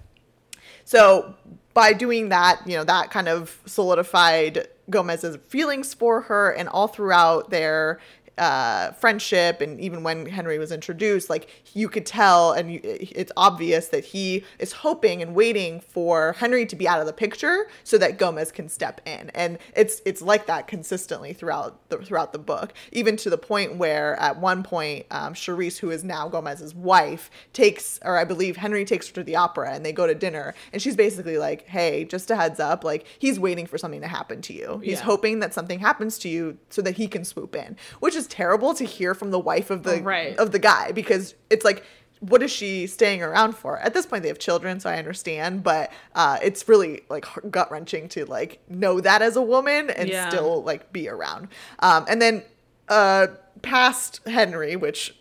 So by doing that, you know, that kind of solidified Gomez's feelings for her and all throughout their uh, friendship and even when Henry was introduced, like you could tell and you, it's obvious that he is hoping and waiting for Henry to be out of the picture so that Gomez can step in. And it's it's like that consistently throughout the throughout the book, even to the point where at one point um, Charisse, who is now Gomez's wife, takes or I believe Henry takes her to the opera and they go to dinner and she's basically like, "Hey, just a heads up, like he's waiting for something to happen to you. He's yeah. hoping that something happens to you so that he can swoop in," which is is terrible to hear from the wife of the right. of the guy because it's like what is she staying around for? At this point, they have children, so I understand, but uh, it's really like gut wrenching to like know that as a woman and yeah. still like be around. Um, and then uh, past Henry, which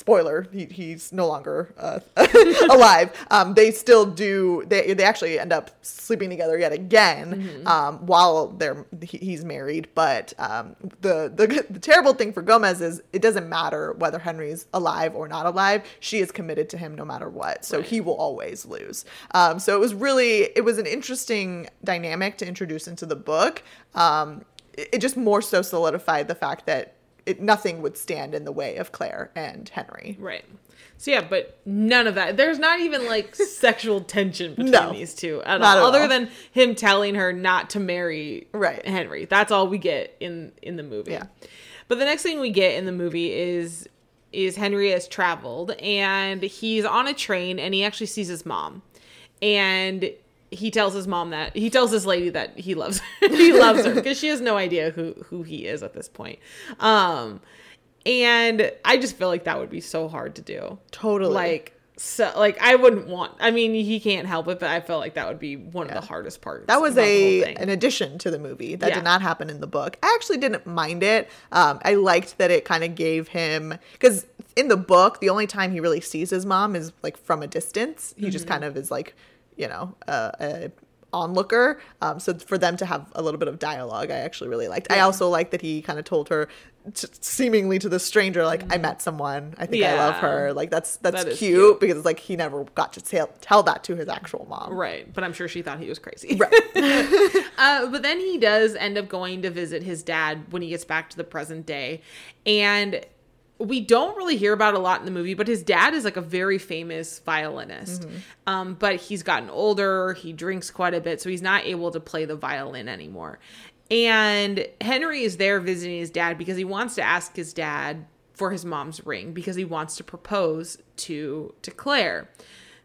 spoiler he, he's no longer uh, alive. Um, they still do they, they actually end up sleeping together yet again mm-hmm. um, while they're he, he's married. But um, the, the the terrible thing for gomez is it doesn't matter whether henry's alive or not alive. She is committed to him no matter what. So right. he will always lose. Um, so it was really it was an interesting dynamic to introduce into the book. Um, it, it just more so solidified the fact that it, nothing would stand in the way of Claire and Henry. Right. So yeah, but none of that. There's not even like sexual tension between no, these two at all, at other all. than him telling her not to marry right. Henry. That's all we get in in the movie. Yeah. But the next thing we get in the movie is is Henry has traveled and he's on a train and he actually sees his mom. And he tells his mom that he tells this lady that he loves her. he loves her because she has no idea who who he is at this point. Um and I just feel like that would be so hard to do. Totally. Like so like I wouldn't want I mean he can't help it but I felt like that would be one yeah. of the hardest parts. That was a an addition to the movie that yeah. did not happen in the book. I actually didn't mind it. Um I liked that it kind of gave him cuz in the book the only time he really sees his mom is like from a distance. He mm-hmm. just kind of is like you know, a, a onlooker. Um, so for them to have a little bit of dialogue, I actually really liked. Yeah. I also like that he kind of told her, t- seemingly to the stranger, like mm. I met someone. I think yeah. I love her. Like that's that's that cute, cute, because like he never got to tell tell that to his actual mom. Right, but I'm sure she thought he was crazy. Right. uh, but then he does end up going to visit his dad when he gets back to the present day, and we don't really hear about a lot in the movie, but his dad is like a very famous violinist. Mm-hmm. Um, but he's gotten older, he drinks quite a bit, so he's not able to play the violin anymore. And Henry is there visiting his dad because he wants to ask his dad for his mom's ring because he wants to propose to to Claire.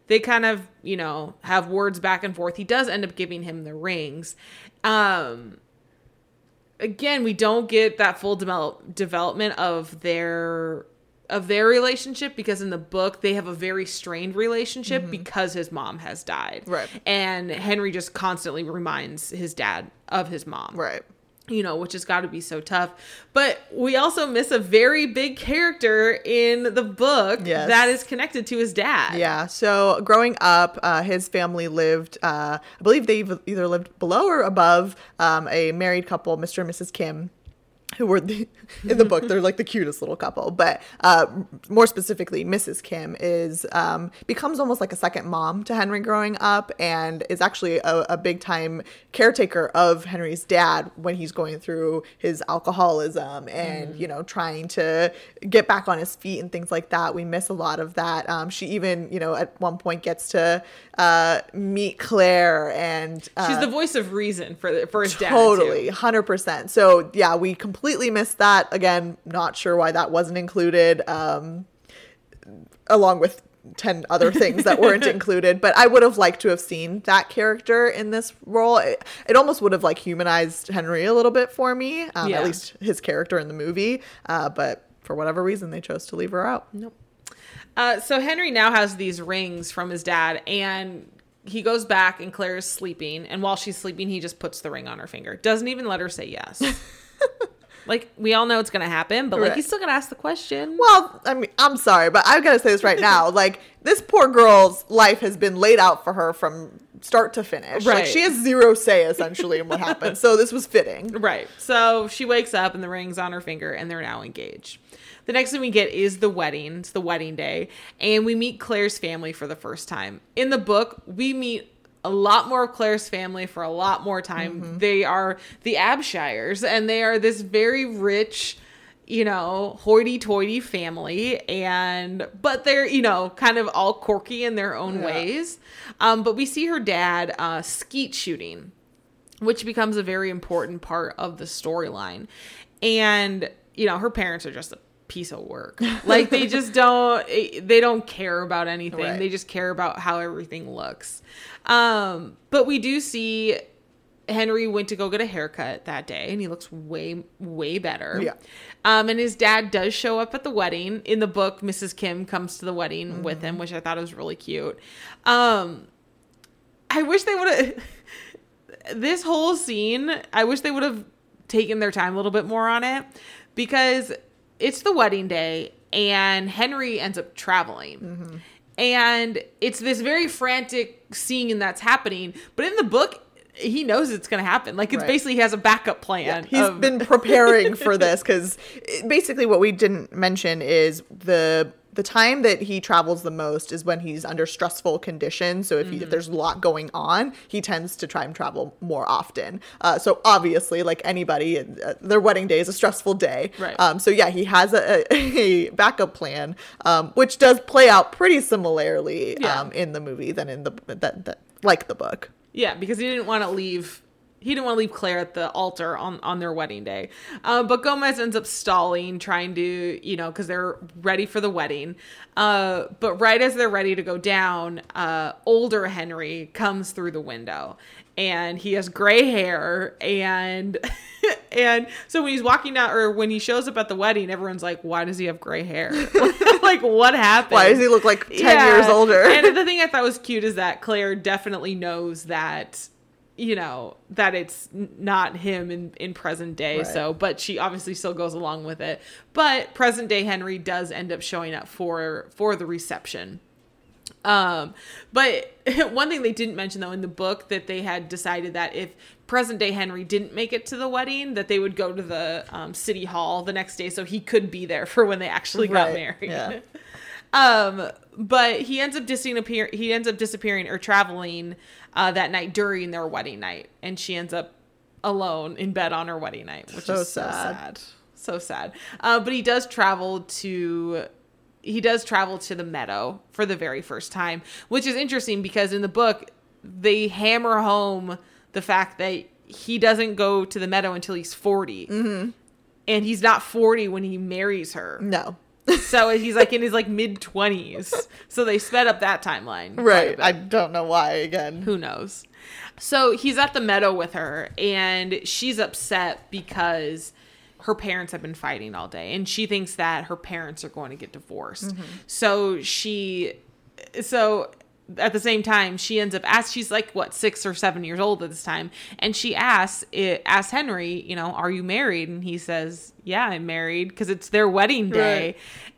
They kind of, you know, have words back and forth. He does end up giving him the rings. Um again, we don't get that full develop, development of their of their relationship because in the book they have a very strained relationship mm-hmm. because his mom has died. Right. And Henry just constantly reminds his dad of his mom. Right you know, which has got to be so tough. But we also miss a very big character in the book yes. that is connected to his dad. Yeah. So growing up, uh, his family lived, uh, I believe they either lived below or above um, a married couple, Mr. and Mrs. Kim who were the, in the book they're like the cutest little couple but uh, more specifically mrs kim is um, becomes almost like a second mom to henry growing up and is actually a, a big time caretaker of henry's dad when he's going through his alcoholism and Mm. you know trying to get back on his feet and things like that we miss a lot of that um, she even you know at one point gets to uh, meet claire and uh, She's the voice of reason for the, for his dad. Totally, hundred percent. So yeah, we completely missed that. Again, not sure why that wasn't included. Um, along with ten other things that weren't included, but I would have liked to have seen that character in this role. It, it almost would have like humanized Henry a little bit for me, um, Yeah. at least his character in the movie. Uh, but for whatever reason, they chose to leave her out. Nope. Uh, so Henry now has these rings from his dad, and he goes back, and Claire is sleeping. And while she's sleeping, he just puts the ring on her finger. Doesn't even let her say yes. like we all know it's gonna happen, but like Right. he's still gonna ask the question. Well, I mean, I'm sorry, but I've got to say this right now. Like, this poor girl's life has been laid out for her from start to finish. Like, Right. she has zero say essentially in what happened. So this was fitting. Right. So she wakes up and the ring's on her finger and they're now engaged. The next thing we get is the wedding. It's the wedding day. And we meet Claire's family for the first time. In the book, we meet a lot more of Claire's family for a lot more time. They are the Abshires and they are this very rich, you know, hoity-toity family and but they're, you know, kind of all quirky in their own Yeah. ways. Um, but we see her dad uh, skeet shooting which becomes a very important part of the storyline. And you know, her parents are just piece of work. Like they just don't they don't care about anything. Right. They just care about how everything looks. Um, but we do see Henry went to go get a haircut that day and he looks way way better. Yeah. Um, and his dad does show up at the wedding. In the book, Mrs. Kim comes to the wedding with Mm-hmm. him, which I thought was really cute. Um, I wish they would have this whole scene, I wish they would have taken their time a little bit more on it because it's the wedding day and Henry ends up traveling. And it's this very frantic scene that's happening, but in the book, he knows it's going to happen. Like it's Right. basically he has a backup plan. He's of- been preparing for this because basically what we didn't mention is the the time that he travels the most is when he's under stressful conditions. So if, he, if there's a lot going on, he tends to try and travel more often. Uh, so obviously, like anybody, uh, their wedding day is a stressful day. Right. Um, so yeah, he has a, a backup plan, um, which does play out pretty similarly Yeah. um, in the movie than in the that, that like the book. Yeah, because he didn't want to leave. He didn't want to leave Claire at the altar on on their wedding day. Um, but Gomez ends up stalling, trying to you know because they're ready for the wedding. Uh, but right as they're ready to go down, uh, older Henry comes through the window, and he has gray hair and. And so when he's walking out or when he shows up at the wedding, everyone's like, "Why does he have gray hair? like, what happened? Why does he look like 10 years older? and the thing I thought was cute is that Claire definitely knows that you know that it's not him in in present day Right. so but she obviously still goes along with it but present day henry does end up showing up for for the reception um but one thing they didn't mention though in the book that they had decided that if present day henry didn't make it to the wedding that they would go to the um, city hall the next day so he could be there for when they actually got Right, married yeah. um but he ends up disappear he ends up disappearing or traveling uh that night during their wedding night and she ends up alone in bed on her wedding night which So is so sad. sad so sad uh, but he does travel to he does travel to the meadow for the very first time which is interesting because in the book they hammer home the fact that he doesn't go to the meadow until he's 40 Mm-hmm. and he's not 40 when he marries her No. So he's like in his like mid twenties. So they sped up that timeline. Right. I don't know why again. Who knows? So he's at the meadow with her, and she's upset because her parents have been fighting all day, and she thinks that her parents are going to get divorced. Mm-hmm. So she, so at the same time, she ends up as she's like what six or seven years old at this time, and she asks it asks Henry, you know, are you married? And he says, yeah, I'm married because it's their wedding day. Right.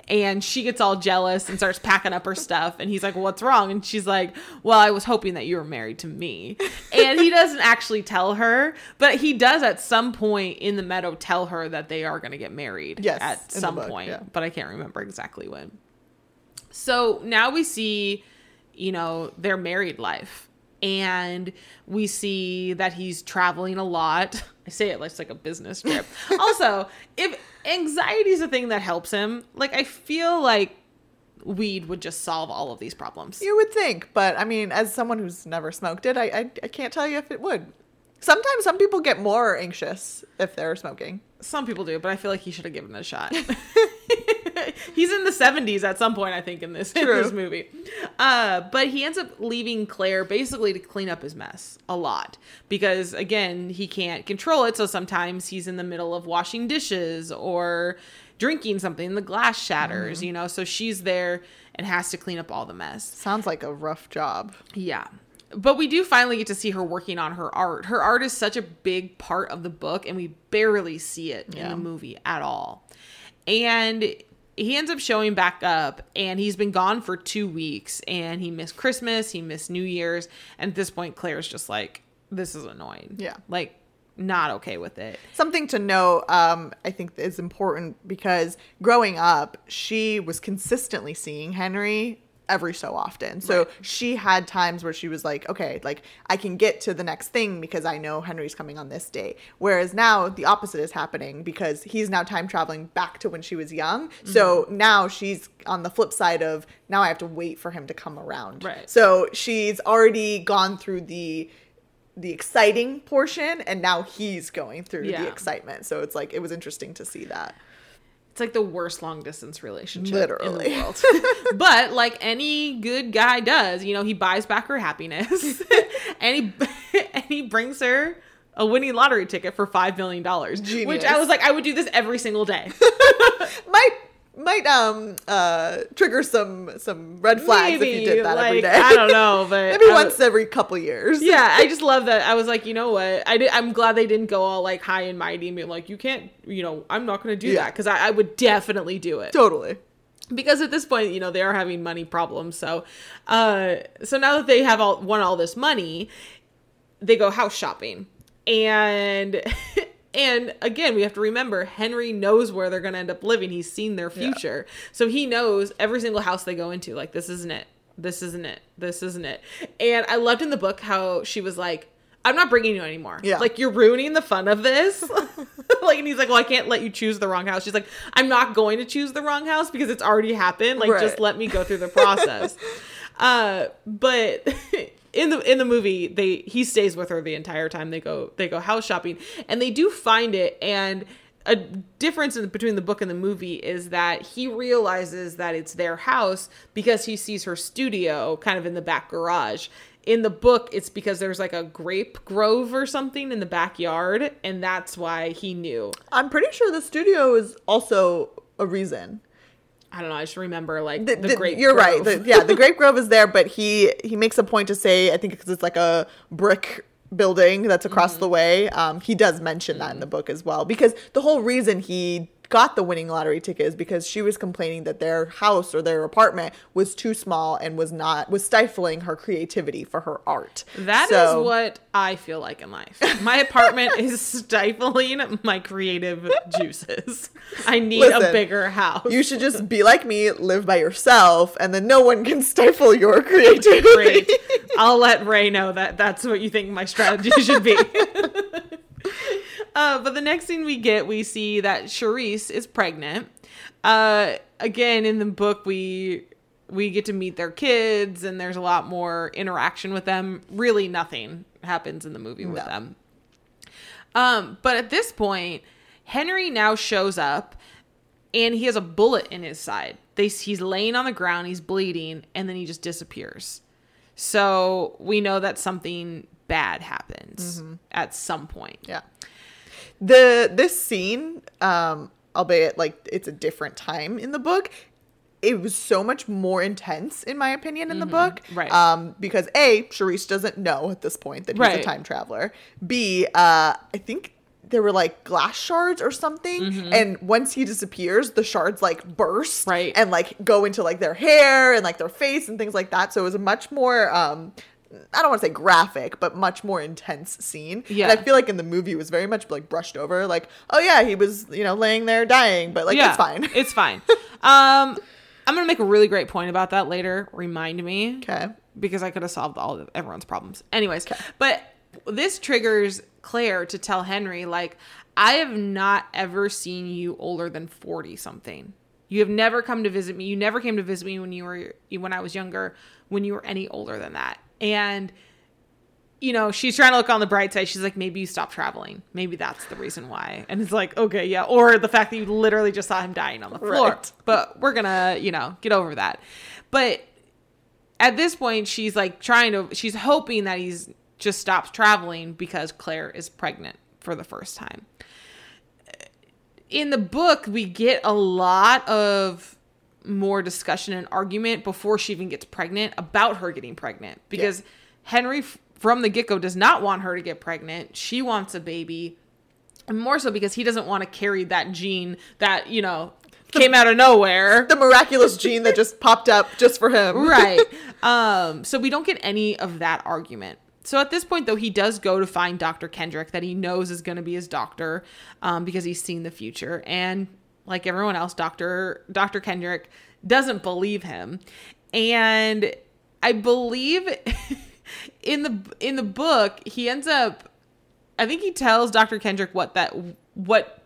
and she gets all jealous and starts packing up her stuff and he's like what's wrong and she's like well i was hoping that you were married to me and he doesn't actually tell her but he does at some point in the meadow tell her that they are going to get married Yes, at some book, point yeah. but i can't remember exactly when so now we see, you know, their married life. And we see that he's traveling a lot. I say it like it's like a business trip. also, if anxiety is a thing that helps him, like I feel like weed would just solve all of these problems. You would think, but I mean, as someone who's never smoked it, I, I, I can't tell you if it would. Sometimes some people get more anxious if they're smoking. Some people do, but I feel like he should have given it a shot. He's in the 70s at some point, I think, in this, in this movie. Uh, but he ends up leaving Claire basically to clean up his mess a lot because, again, he can't control it. So sometimes he's in the middle of washing dishes or drinking something, the glass shatters, you know? So she's there and has to clean up all the mess. Sounds like a rough job. Yeah. But we do finally get to see her working on her art. Her art is such a big part of the book, and we barely see it in the movie at all. And he ends up showing back up, and he's been gone for two weeks, and he missed Christmas, he missed New Year's, and at this point, Claire's just like, this is annoying. Yeah. Like, not okay with it. Something to note, um, I think is important because growing up, she was consistently seeing Henry every so often. So Right. she had times where she was like, okay, like I can get to the next thing because I know Henry's coming on this day. Whereas now the opposite is happening because he's now time traveling back to when she was young. So Mm-hmm. now she's on the flip side of now I have to wait for him to come around. Right. So she's already gone through the the exciting portion and now he's going through Yeah. the excitement. So it's like it was interesting to see that. It's like the worst long distance relationship Literally. in the world. but like any good guy does, you know, he buys back her happiness and he and he brings her a winning lottery ticket for five million dollars. Which I was like, I would do this every single day. Might might um uh trigger some some red flags if you did that every like, day. I don't know, but Maybe once every couple years. yeah, I just love that. I was like, you know what? I did, I'm glad they didn't go all like high and mighty and be like, you can't, you know, I'm not going to do Yeah. that because I, I would definitely do it. Totally. because at this point you know they are having money problems so uh so now that they have all won all this money they go house shopping and and again we have to remember henry knows where they're going to end up living. He's seen their Yeah. future. So he knows every single house they go into. Like this isn't it. This isn't it. This isn't it. And i loved in the book how she was like i'm not bringing you anymore. Yeah. like you're ruining the fun of this. Like and he's like well i can't let you choose the wrong house. She's like i'm not going to choose the wrong house because it's already happened. Like just let me go through the process. Uh but in the in the movie they he stays with her the entire time they go they go house shopping. And they do find it and a difference in, between the book and the movie is that he realizes that it's their house because he sees her studio kind of in the back garage. In the book it's because there's like a grape grove or something in the backyard and that's why he knew. I'm pretty sure the studio is also a reason. I don't know i just remember like The- the, the- grape you're grove. right. The, yeah, the grape grove is there, but he he makes a point to say, I think because it's like a brick building that's across Mm-hmm. the way. Um, he does mention that in the book as well, because the whole reason he got the winning lottery ticket is because she was complaining that their house or their apartment was too small and was not was stifling her creativity for her art. That is So- what I feel like in life. My apartment is stifling my creative juices. I need a bigger house. You should just be like me, live by yourself, and then no one can stifle your creativity. Great. I'll let Ray know that that's what you think my strategy should be. uh, but the next thing we get, we see that Charisse is pregnant. Uh, again, in the book, we we get to meet their kids, and there's a lot more interaction with them. Really, nothing happens in the movie with No. them. Um, but at this point, Henry now shows up and he has a bullet in his side. They, he's laying on the ground, he's bleeding, and then he just disappears. So we know that something bad happens at some point. Yeah. The this scene, um, albeit like it's a different time in the book, it was so much more intense in my opinion in the book. Mm-hmm. Right. Um, because A, Charisse doesn't know at this point that he's Right. a time traveler. B, uh, I think there were like glass shards or something and once he disappears the shards like burst Mm-hmm. Right. and like go into like their hair and like their face and things like that so it was a much more um I don't want to say graphic, but much more intense scene. Yeah. And I feel like in the movie it was very much like brushed over. Like, oh yeah, he was, you know, laying there dying, but like it's fine. It's fine. Um, I'm gonna make a really great point about that later. Remind me. okay. because I could have solved all of everyone's problems. Anyways, but this triggers Claire to tell Henry like I have not ever seen you older than 40 something. You have never come to visit me. You never came to visit me when you were when I was younger, when you were any older than that. And you know, she's trying to look on the bright side. She's like, maybe you stop traveling. Maybe that's the reason why. And it's like, okay, yeah. Or the fact that you literally just saw him dying on the floor. Right. But we're gonna, you know, get over that. But at this point, she's like trying to, she's hoping that he's just stops traveling because Claire is pregnant for the first time. In the book, we get a lot of more discussion and argument before she even gets pregnant about her getting pregnant because Henry, from the get go, does not want her to get pregnant. She wants a baby. And more so because he doesn't want to carry that gene that, you know, came out of nowhere. The miraculous gene that just popped up just for him. right. Um, so we don't get any of that argument. So at this point, though, he does go to find Dr. Kendrick that he knows is going to be his doctor um, because he's seen the future. And like everyone else, Dr. Dr. Kendrick doesn't believe him. And I believe in the in the book, he ends up I think he tells Dr. Kendrick what that what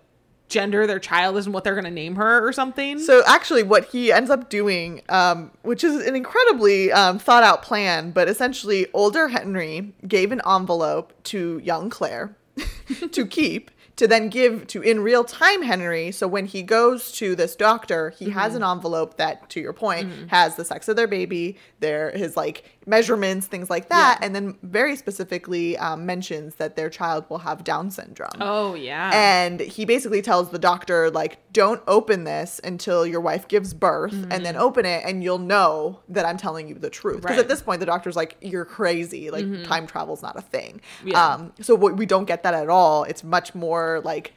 gender their child is and what they're going to name her or something. So actually, what he ends up doing, um, which is an incredibly um, thought out plan, but essentially, older Henry gave an envelope to young Claire to keep. To then give to in real time Henry. So when he goes to this doctor, he has mm-hmm. an envelope that, to your point, mm-hmm. has the sex of their baby, their his like measurements, things like that, and then very specifically um, mentions that their child will have Down syndrome. oh yeah. And he basically tells the doctor, like, don't open this until your wife gives birth and then open it and you'll know that I'm telling you the truth. Because Right. at this point, the doctor's like, you're crazy. Like, time travel's not a thing. Yeah. Um, so we don't get that at all. It's much more like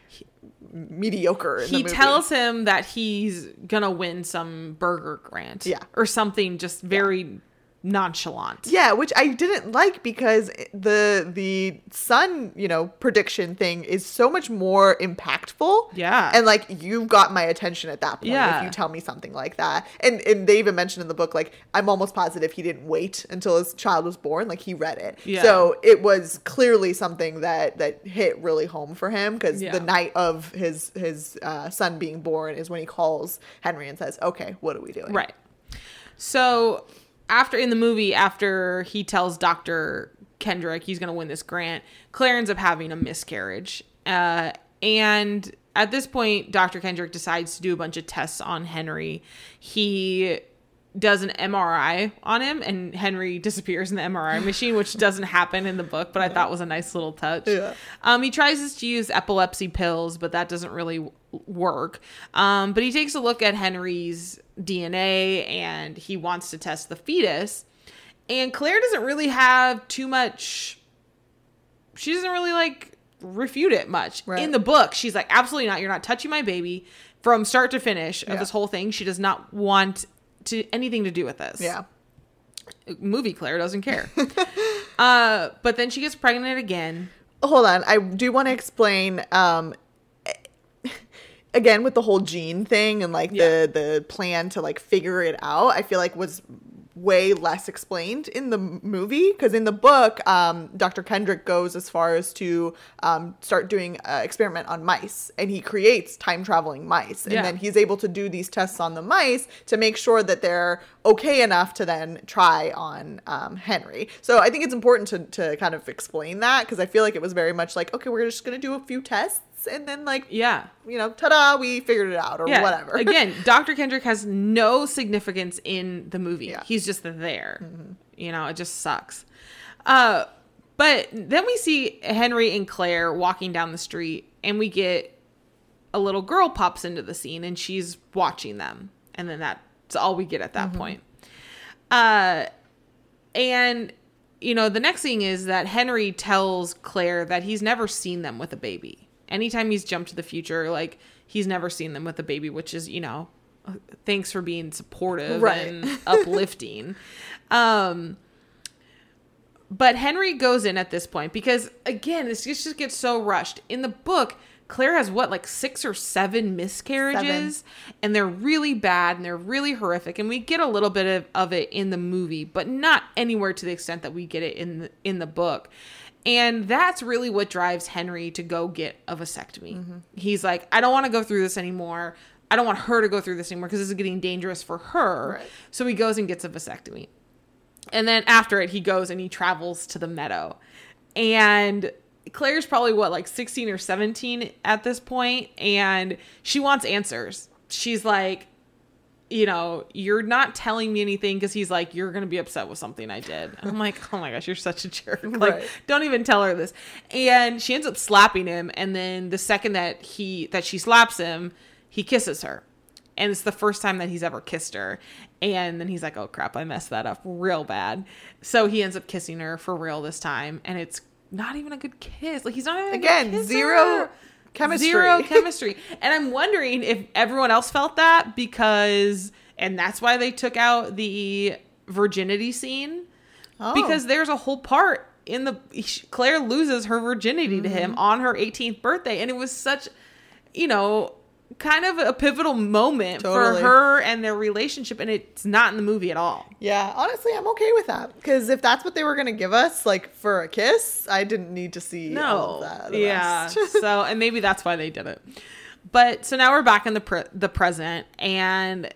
mediocre. In the he tells him that he's gonna win some burger grant Yeah. or something just very nonchalant Yeah, which I didn't like because the the son, you know, prediction thing is so much more impactful. Yeah. And like you've got my attention at that point Yeah. if you tell me something like that. And and they even mentioned in the book like I'm almost positive he didn't wait until his child was born, like he read it. Yeah. So it was clearly something that that hit really home for him because Yeah. the night of his his uh, son being born is when he calls Henry and says, "Okay, what are we doing?" right so after in the movie after he tells dr kendrick he's gonna win this grant claire ends up having a miscarriage uh, and at this point dr kendrick decides to do a bunch of tests on henry he does an MRI on him and Henry disappears in the MRI machine, which doesn't happen in the book, but I thought was a nice little touch. Yeah. Um, he tries to use epilepsy pills, but that doesn't really work. Um, but he takes a look at Henry's DNA and he wants to test the fetus. And Claire doesn't really have too much. She doesn't really like refute it much. Right. In the book, she's like, absolutely not. You're not touching my baby from start to finish of Yeah. this whole thing. She does not want to anything to do with this Yeah. movie Claire doesn't care. uh, but then she gets pregnant again. hold on i do want to explain um again with the whole gene thing and like Yeah. the the plan to like figure it out i feel like was way less explained in the movie because in the book um, dr kendrick goes as far as to um, start doing an experiment on mice and he creates time traveling mice and Yeah. then he's able to do these tests on the mice to make sure that they're okay enough to then try on um, henry so i think it's important to, to kind of explain that because i feel like it was very much like okay we're just going to do a few tests and then like Yeah. you know ta-da we figured it out or Yeah. whatever Again, Dr. Kendrick has no significance in the movie. Yeah. He's just there. You know, it just sucks. Uh, but then we see Henry and Claire walking down the street, and we get a little girl pops into the scene, and she's watching them, and then that's all we get at that point. Uh, and you know, the next thing is that Henry tells Claire that he's never seen them with a baby. Anytime he's jumped to the future, like he's never seen them with a baby, which is, you know, thanks for being supportive Right. and uplifting. Um but Henry goes in at this point because again, this just just gets so rushed. In the book, Claire has what like six or seven miscarriages, and they're really bad and they're really horrific. And we get a little bit of, of it in the movie, but not anywhere to the extent that we get it in the, in the book. And that's really what drives Henry to go get a vasectomy. He's like, I don't want to go through this anymore. I don't want her to go through this anymore because this is getting dangerous for her. Right. So he goes and gets a vasectomy. And then after it, he goes and he travels to the meadow. And Claire's probably what, like 16 or 17 at this point, and she wants answers. She's like, you know, you're not telling me anything because he's like, you're gonna be upset with something I did. And I'm like, oh my gosh, you're such a jerk. Like, Right. don't even tell her this. And she ends up slapping him, and then the second that he that she slaps him, he kisses her. And it's the first time that he's ever kissed her. And then he's like, oh crap, I messed that up real bad. So he ends up kissing her for real this time. And it's not even a good kiss. Like he's not even Again, zero chemistry. Zero chemistry. And I'm wondering if everyone else felt that because, and that's why they took out the virginity scene Oh. because there's a whole part in the Claire loses her virginity to Mm-hmm. him on her 18th birthday, and it was such, you know, kind of a pivotal moment Totally. for her and their relationship, and it's not in the movie at all. Yeah, honestly, I'm okay with that because if that's what they were gonna give us, like for a kiss, I didn't need to see all No, of that. yeah. so, and maybe that's why they did it. But so now we're back in the pre- the present, and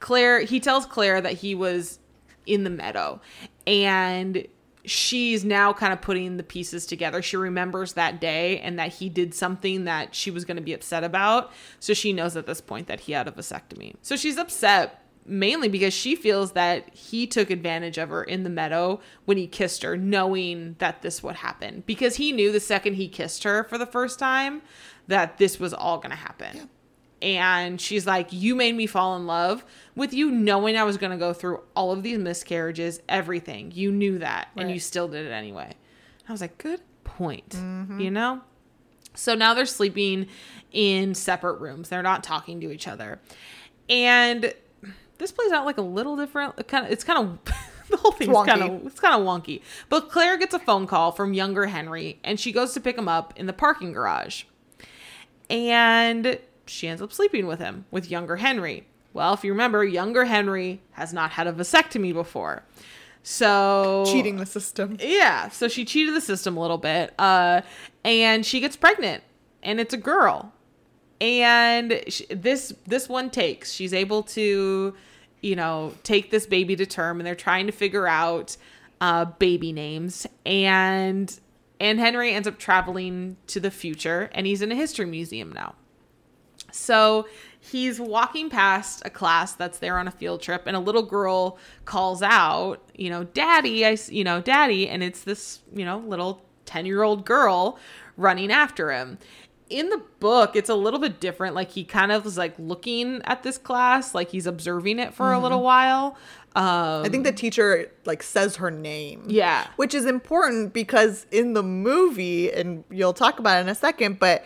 Claire. He tells Claire that he was in the meadow, and she's now kind of putting the pieces together. She remembers that day and that he did something that she was going to be upset about. So she knows at this point that he had a vasectomy. So she's upset mainly because she feels that he took advantage of her in the meadow when he kissed her, knowing that this would happen. Because he knew the second he kissed her for the first time that this was all going to happen. And she's like, You made me fall in love with you, knowing I was going to go through all of these miscarriages, everything. You knew that, and you still did it anyway. I was like, Good point. Mm-hmm. You know? So now they're sleeping in separate rooms. They're not talking to each other. And this plays out like a little different. Kind of, it's kind of the whole thing's kind of it's kind of wonky. But Claire gets a phone call from younger Henry, and she goes to pick him up in the parking garage. And she ends up sleeping with him, with younger Henry. Well, if you remember, younger Henry has not had a vasectomy before. So cheating the system. yeah, so she cheated the system a little bit, uh, and she gets pregnant, and it's a girl, and sh this this one takes. She's able to, you know, take this baby to term, and they're trying to figure out uh, baby names, and and Henry ends up traveling to the future, and he's in a history museum now. So he's walking past a class that's there on a field trip, and a little girl calls out, you know, "Daddy!" I, you know, "Daddy!" And it's this, you know, little ten-year-old girl running after him. In the book, it's a little bit different. Like he kind of was like looking at this class, like he's observing it for a little while. Um, I think the teacher like says her name. Yeah. Which is important because in the movie, and you'll talk about it in a second, but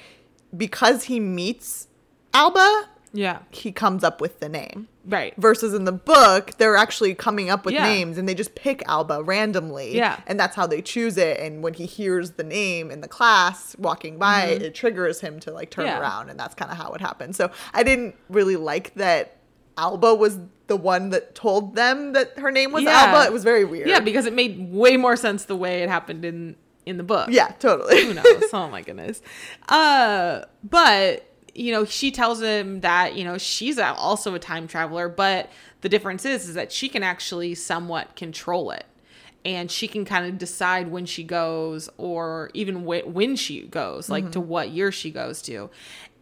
because he meets Alba, yeah, he comes up with the name. right. Versus in the book, they're actually coming up with Yeah. names and they just pick Alba randomly. Yeah. And that's how they choose it. And when he hears the name in the class walking by, it triggers him to like turn Mm-hmm. Yeah. around. And that's kind of how it happened. So I didn't really like that Alba was the one that told them that her name was Yeah. Alba. It was very weird. Yeah, because it made way more sense the way it happened in in the book. Yeah, totally. who knows oh my goodness uh but you know she tells him that you know she's also a time traveler but the difference is is that she can actually somewhat control it. And she can kind of decide when she goes or even wh- when she goes like to mm-hmm. what year she goes to.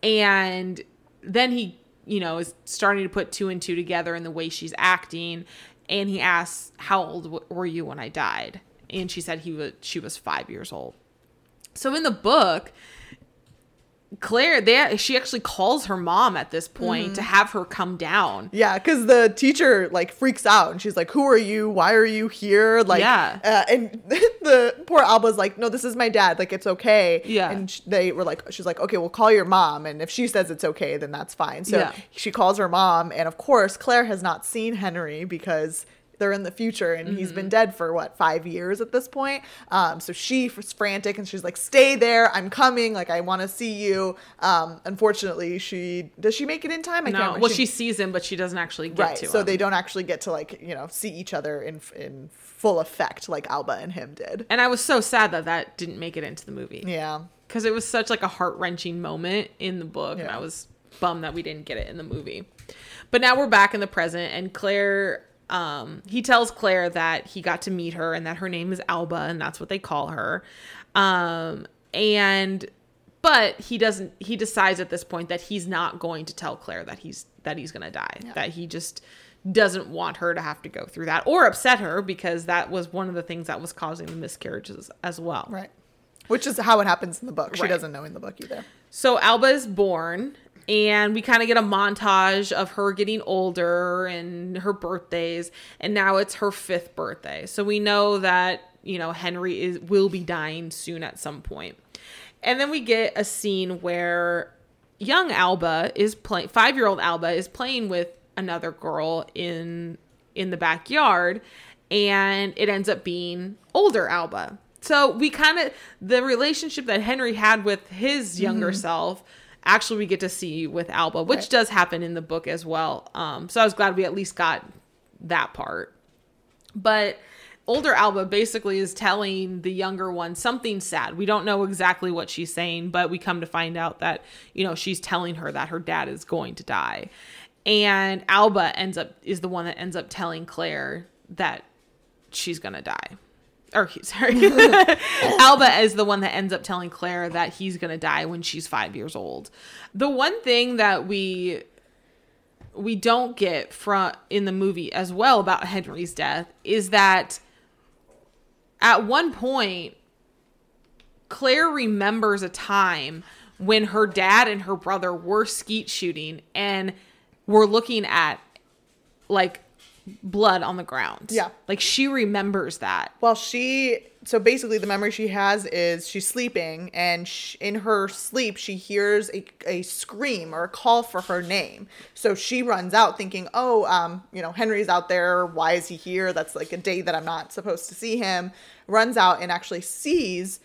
And then he you know is starting to put two and two together in the way she's acting. And he asks how old w- were you when i died? And she said he was she was five years old. So in the book Claire, they she actually calls her mom at this point to have her come down. Yeah, because the teacher like freaks out and she's like, "Who are you? Why are you here?" Like, Yeah. uh, and the poor Alba's like, "No, this is my dad. Like, it's okay." Yeah. and sh- they were like, "She's like, okay, we'll call your mom, and if she says it's okay, then that's fine." So Yeah. she calls her mom, and of course, Claire has not seen Henry because they're in the future and he's Mm-hmm. been dead for what five years at this point um so she was frantic and she's like stay there i'm coming like i want to see you um unfortunately she does she make it in time i No, remember. well, she sees him, but she doesn't actually get right to so him. they don't actually get to like you know see each other in in full effect like alba and him did and I was so sad that that didn't make it into the movie. yeah because it was such like a heart wrenching moment in the book, and I was bummed that we didn't get it in the movie. But now we're back in the present, and Claire, um, he tells Claire that he got to meet her and that her name is Alba, and that's what they call her. Um, and but he doesn't. He decides at this point that he's not going to tell Claire that he's that he's gonna die. That he just doesn't want her to have to go through that or upset her because that was one of the things that was causing the miscarriages as well. right which is how it happens in the book she Right. doesn't know in the book either So Alba is born, and we kind of get a montage of her getting older and her birthdays, and now it's her fifth birthday. So we know that you know Henry is will be dying soon at some point. and then we get a scene where young Alba is playing, five year old Alba is playing with another girl in in the backyard, and it ends up being older Alba. So we kind of the relationship that Henry had with his younger mm-hmm. self. Actually, we get to see with Alba, which Right. does happen in the book as well. Um, so I was glad we at least got that part. But older Alba basically is telling the younger one something sad. We don't know exactly what she's saying, but we come to find out that, you know, she's telling her that her dad is going to die. And Alba ends up is the one that ends up telling Claire that she's going to die. Or sorry. Alba is the one that ends up telling Claire that he's going to die when she's 5 years old. The one thing that we we don't get from in the movie as well about Henry's death is that at one point Claire remembers a time when her dad and her brother were skeet shooting and were looking at like blood on the ground. Yeah. Like she remembers that. Well, she so basically the memory she has is she's sleeping and sh in her sleep she hears a, a scream or a call for her name. So she runs out thinking, "Oh, um, you know, Henry's out there. Why is he here? That's like a day that I'm not supposed to see him." Runs out and actually sees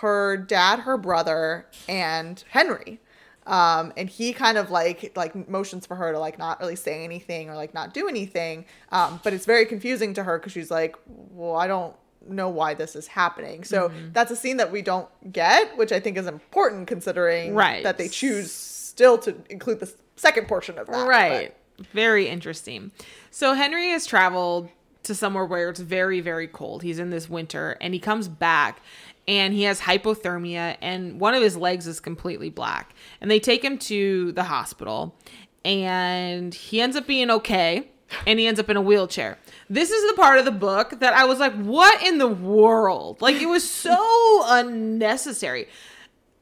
her dad, her brother, and Henry um and he kind of like like motions for her to like not really say anything or like not do anything um but it's very confusing to her because she's like well i don't know why this is happening so Mm-hmm. that's a scene that we don't get which i think is important considering Right. that they choose still to include the second portion of that Right. Very interesting. So Henry has traveled to somewhere where it's very, very cold. He's in this winter and he comes back and he has hypothermia and one of his legs is completely black. And they take him to the hospital and he ends up being okay and he ends up in a wheelchair. This is the part of the book that I was like, what in the world? Like it was so unnecessary.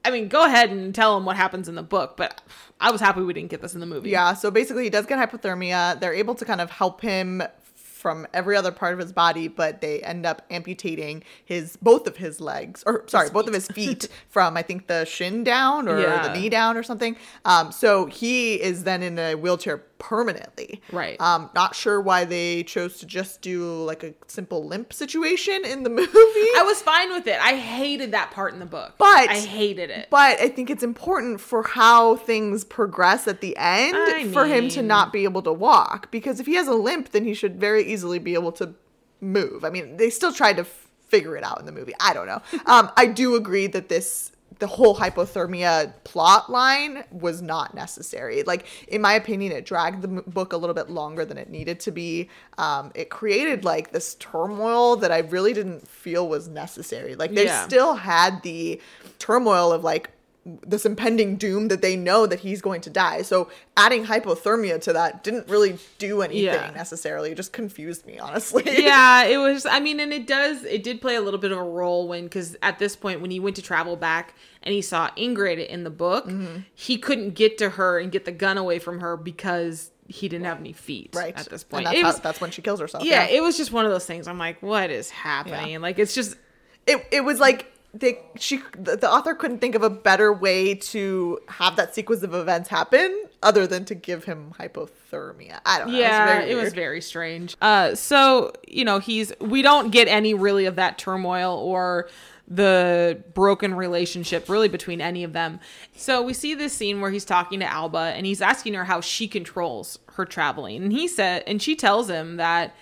I mean, go ahead and tell him what happens in the book, but I was happy we didn't get this in the movie. Yeah, so basically he does get hypothermia. They're able to kind of help him from every other part of his body, but they end up amputating his both of his legs, or sorry, both of his feet from I think the shin down or Yeah. the knee down or something. Um, so he is then in a wheelchair permanently. Right. Um, not sure why they chose to just do like a simple limp situation in the movie. I was fine with it. I hated that part in the book. But- I hated it. But I think it's important for how things progress at the end I for him to not be able to walk. Because if he has a limp, then he should very easily be able to move. I mean, they still tried to f- figure it out in the movie. I don't know. Um, I do agree that this the whole hypothermia plot line was not necessary. Like in my opinion, it dragged the book a little bit longer than it needed to be. Um, it created like this turmoil that I really didn't feel was necessary. Like they Yeah. still had the turmoil of like this impending doom that they know that he's going to die. So adding hypothermia to that didn't really do anything Yeah. necessarily. It just confused me, honestly. yeah, it was. I mean, and it does. It did play a little bit of a role when, because at this point, when he went to travel back and he saw Ingrid in the book, Mm-hmm. he couldn't get to her and get the gun away from her because he didn't have any feet. right. at this And point, that's, it how- was. that's when she kills herself. Yeah, it was just one of those things. I'm like, what is happening? Like, it's just it it was like they she the, author couldn't think of a better way to have that sequence of events happen other than to give him hypothermia. I don't know. yeah it was very strange. Uh so you know he's we don't get any really of that turmoil or the broken relationship really between any of them. So we see this scene where he's talking to alba and he's asking her how she controls her traveling. And he said and she tells him that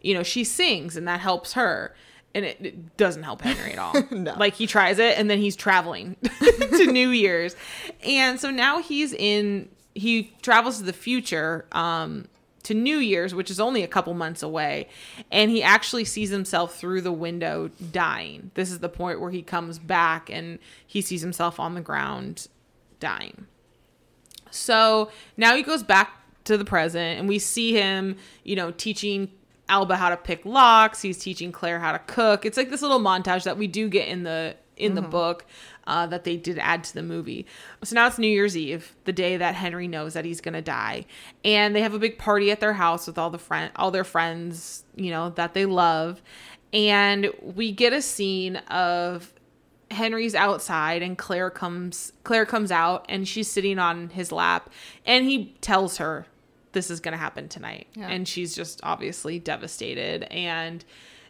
you know she sings and that helps her and it, it doesn't help henry at all. No. like he tries it and then he's traveling to new year's. And so now he's in he travels to the future um to new year's which is only a couple months away. And he actually sees himself through the window dying. This is the point where he comes back and he sees himself on the ground dying. So now he goes back to the present, and we see him, you know, teaching Alba how to pick locks. He's teaching Claire how to cook. It's like this little montage that we do get in the in the book uh, that they did add to the movie. So now it's New Year's Eve, the day that Henry knows that he's gonna die, and they have a big party at their house with all the friend, all their friends, you know, that they love, and we get a scene of Henry's outside and Claire comes Claire comes out and she's sitting on his lap and he tells her this is going to happen tonight Yeah. and she's just obviously devastated and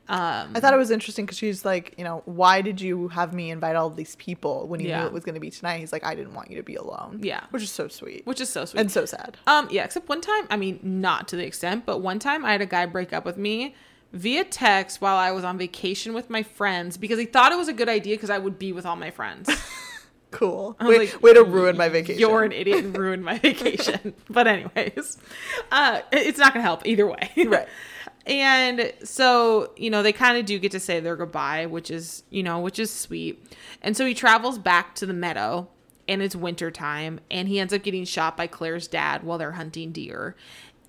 um I thought it was interesting because she's like, you know, why did you have me invite all these people when you Yeah. knew it was going to be tonight? He's like, I didn't want you to be alone. Yeah. which is so sweet which is so sweet and so sad. um yeah except one time I mean not to the extent but one time I had a guy break up with me via text while I was on vacation with my friends because he thought it was a good idea because I would be with all my friends Cool. Way, like, way to ruin my vacation. You're an idiot and ruined my vacation. but anyways, uh, it's not gonna help either way. Right. And so, you know, they kind of do get to say their goodbye, which is, you know, which is sweet. And so he travels back to the meadow and it's winter time and he ends up getting shot by Claire's dad while they're hunting deer.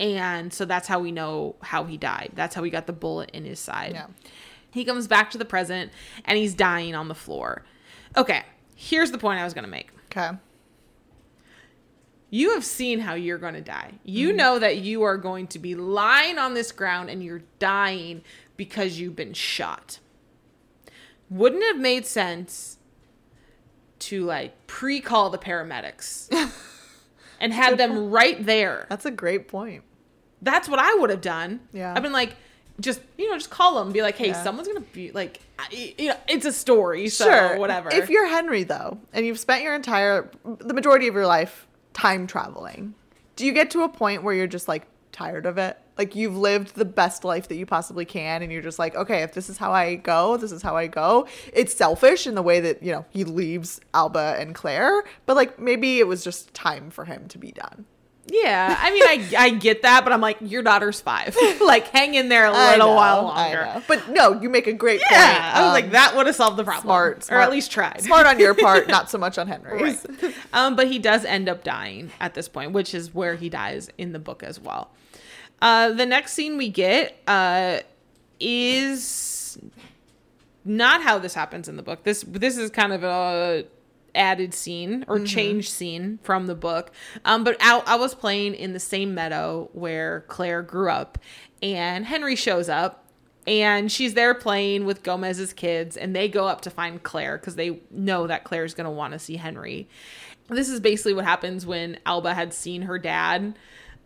And so that's how we know how he died. That's how he got the bullet in his side. Yeah. He comes back to the present and he's dying on the floor. Okay, here's the point I was going to make Okay. you have seen how you're going to die. Mm-hmm. You know that you are going to be lying on this ground and you're dying because you've been shot. Wouldn't it have made sense to like pre call the paramedics and have them right there? That's a great point. That's what I would have done. Yeah. I've been like, just you know, just call them, be like, hey, Yeah. someone's gonna be like, you know, it's a story, so sure. whatever. If you're Henry though, and you've spent your entire the majority of your life time traveling, do you get to a point where you're just like tired of it? Like you've lived the best life that you possibly can and you're just like, okay, if this is how I go, this is how I go. It's selfish in the way that, you know, he leaves Alba and Claire, but like maybe it was just time for him to be done. Yeah, I mean, I I get that, but I'm like, your daughter's five. like, hang in there a little know, while longer. But no, you make a great point. I was Um, like, that would have solved the problem, smart, or at least tried. Smart on your part, not so much on Henry's. Right. Um, but he does end up dying at this point, which is where he dies in the book as well. Uh, the next scene we get uh, is not how this happens in the book. This this is kind of a added scene or change scene from the book. Um, but I, I was playing in the same meadow where Claire grew up, and Henry shows up. And she's there playing with Gomez's kids, and they go up to find Claire because they know that Claire's going to want to see Henry. This is basically what happens when Alba had seen her dad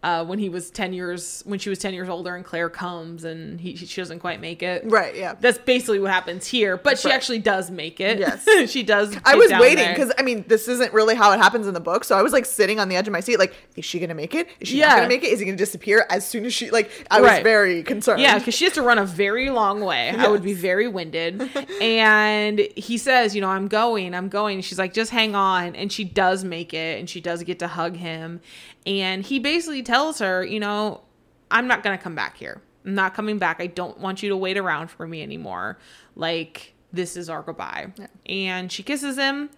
uh, when he was 10 years, when she was 10 years older, and Claire comes and he, she doesn't quite make it. Right, yeah. That's basically what happens here, but she Right. actually does make it. Yes. she does. I was waiting because I mean, this isn't really how it happens in the book. So I was like sitting on the edge of my seat, like, is she gonna make it? Is she Yeah. not gonna make it? Is he gonna disappear as soon as she like? I was Right. very concerned. Yeah, because she has to run a very long way. I would be very winded. and he says, you know, I'm going, I'm going. She's like, just hang on. And she does make it and she does get to hug him. And he basically tells her, you know, I'm not going to come back here. I'm not coming back. I don't want you to wait around for me anymore. Like, this is our goodbye. And she kisses him.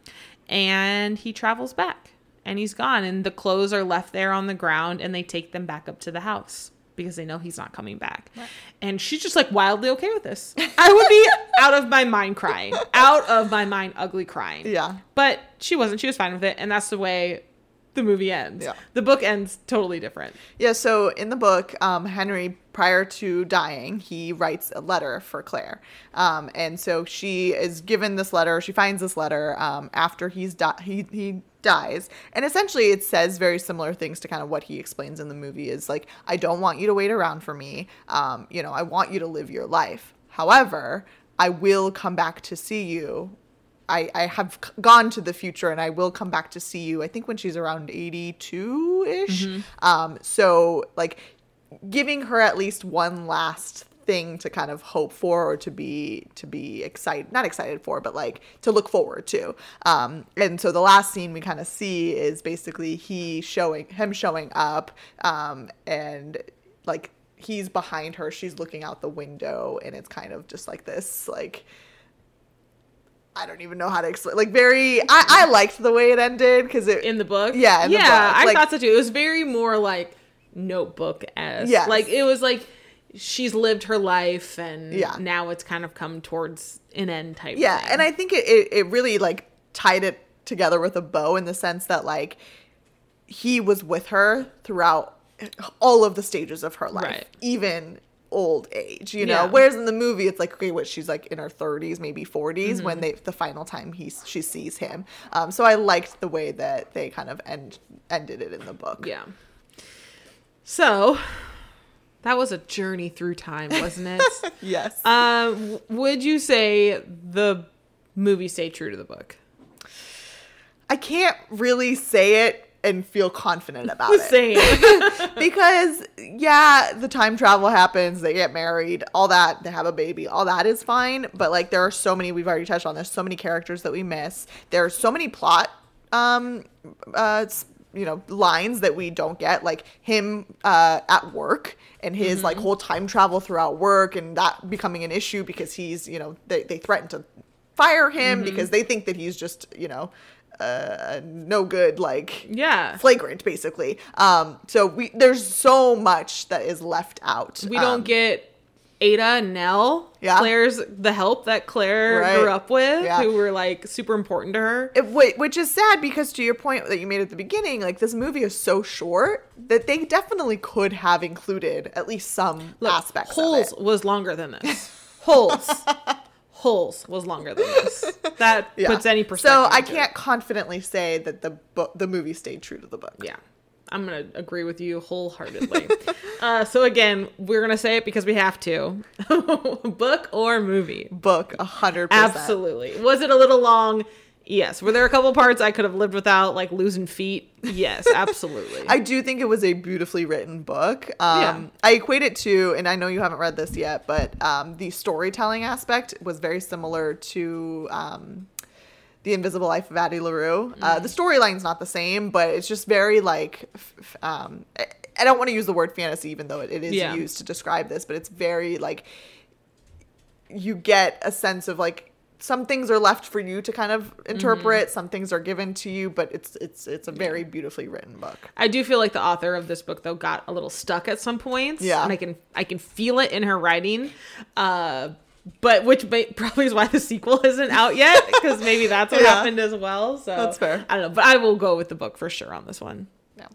and he travels back and he's gone and the clothes are left there on the ground and they take them back up to the house because they know he's not coming back. And she's just like wildly okay with this. I would be out of my mind crying. Out of my mind ugly crying. Yeah. But she wasn't. She was fine with it and that's the way the movie ends. Yeah. The book ends totally different. Yeah, so in the book, um, Henry, prior to dying, he writes a letter for Claire. Um, and so she is given this letter, she finds this letter um, after he's di- he, he dies. And essentially, it says very similar things to kind of what he explains in the movie is like, I don't want you to wait around for me. Um, you know, I want you to live your life. However, I will come back to see you I, I have gone to the future and I will come back to see you. I think when she's around 82 ish. Um, so, like, giving her at least one last thing to kind of hope for or to be to be excited not excited for but like to look forward to um and so the last scene we kind of see is basically he showing him showing up um and like he's behind her she's looking out the window and it's kind of just like this like I don't even know how to explain. Like very, I, I liked the way it ended because it in the book. Yeah, in the yeah, book. I Like- thought so too. It was very more like notebook as. Yes. like it was like she's lived her life and Yeah. now it's kind of come towards an end type. yeah, thing. and I think it, it it really like tied it together with a bow in the sense that like he was with her throughout all of the stages of her life, Right. even old age, you know. Yeah. Whereas in the movie, it's like okay, what she's like in her thirties, maybe 40s when Mm-hmm. they the final time he she sees him. Um, so I liked the way that they kind of end ended it in the book. yeah. So that was a journey through time, wasn't it? Yes. um, would you say the movie stayed true to the book? I can't really say it and feel confident about it. Same. because yeah, the time travel happens, they get married, all that, they have a baby, all that is fine. But like there are so many we've already touched on. There's so many characters that we miss. There are so many plot um uh you know lines that we don't get like him uh at work and his like whole time travel throughout work and that becoming an issue because he's you know they, they threaten to fire him because they think that he's just you know uh no good like yeah. flagrant basically um so we there's so much that is left out We Um, don't get Etta, Nell, Yeah. Claire's the help that Claire Right. grew up with, Yeah. who were like super important to her. it, which is sad because to your point that you made at the beginning like this movie is so short that they definitely could have included at least some Look, aspects Holes was longer than this. Holes. Holes was longer than this. That Yeah. puts any perspective. so i can't confidently say that the book the movie stayed true to the book Yeah. I'm going to agree with you wholeheartedly. uh, so, again, we're going to say it because we have to. Book or movie? book a hundred percent Absolutely. Was it a little long? Yes. Were there a couple parts I could have lived without, like losing feet? Yes, absolutely. I do think it was a beautifully written book. Um, Yeah. I equate it to, and I know you haven't read this yet, but um, the storytelling aspect was very similar to um, The Invisible Life of Addie LaRue. Uh, the storyline's not the same, but it's just very like, f- f- um, I, I don't want to use the word fantasy, even though it, it is Yeah. used to describe this, but it's very like, you get a sense of like, some things are left for you to kind of interpret. Some things are given to you, but it's it's it's a very beautifully written book. I do feel like the author of this book though got a little stuck at some points. Yeah. and I can I can feel it in her writing. Uh, but which may, probably is why the sequel isn't out yet because maybe that's what Yeah. happened as well. So That's fair. I don't know, but I will go with the book for sure on this one. yeah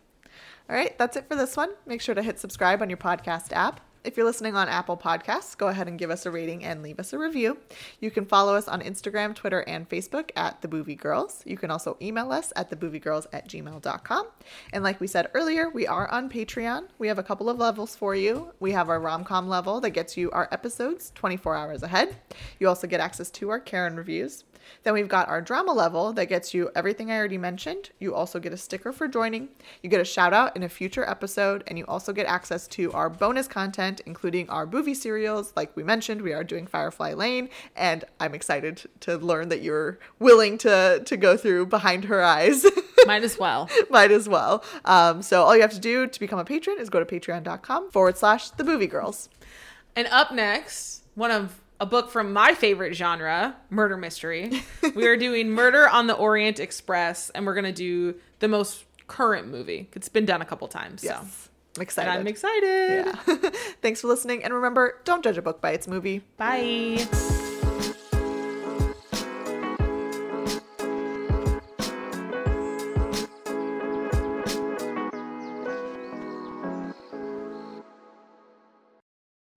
All right, that's it for this one. Make sure to hit subscribe on your podcast app. If you're listening on Apple Podcasts, go ahead and give us a rating and leave us a review. You can follow us on Instagram, Twitter, and Facebook at The Boovie Girls. You can also email us at thebooviegirls at gmail.com. And like we said earlier, we are on Patreon. We have a couple of levels for you. We have our rom-com level that gets you our episodes 24 hours ahead. You also get access to our Karen reviews. Then we've got our drama level that gets you everything I already mentioned. You also get a sticker for joining. You get a shout out in a future episode, and you also get access to our bonus content, including our movie serials. Like we mentioned, we are doing Firefly Lane, and I'm excited to learn that you're willing to to go through Behind Her Eyes. Might as well. Might as well. Um, so all you have to do to become a patron is go to patreon.com forward slash the Boovie Girls. And up next, one of a book from my favorite genre, murder mystery. we are doing Murder on the Orient Express, and we're gonna do the most current movie. It's been done a couple times, so I'm excited. and I'm excited. Yeah. Thanks for listening. And remember, don't judge a book by its movie. Bye.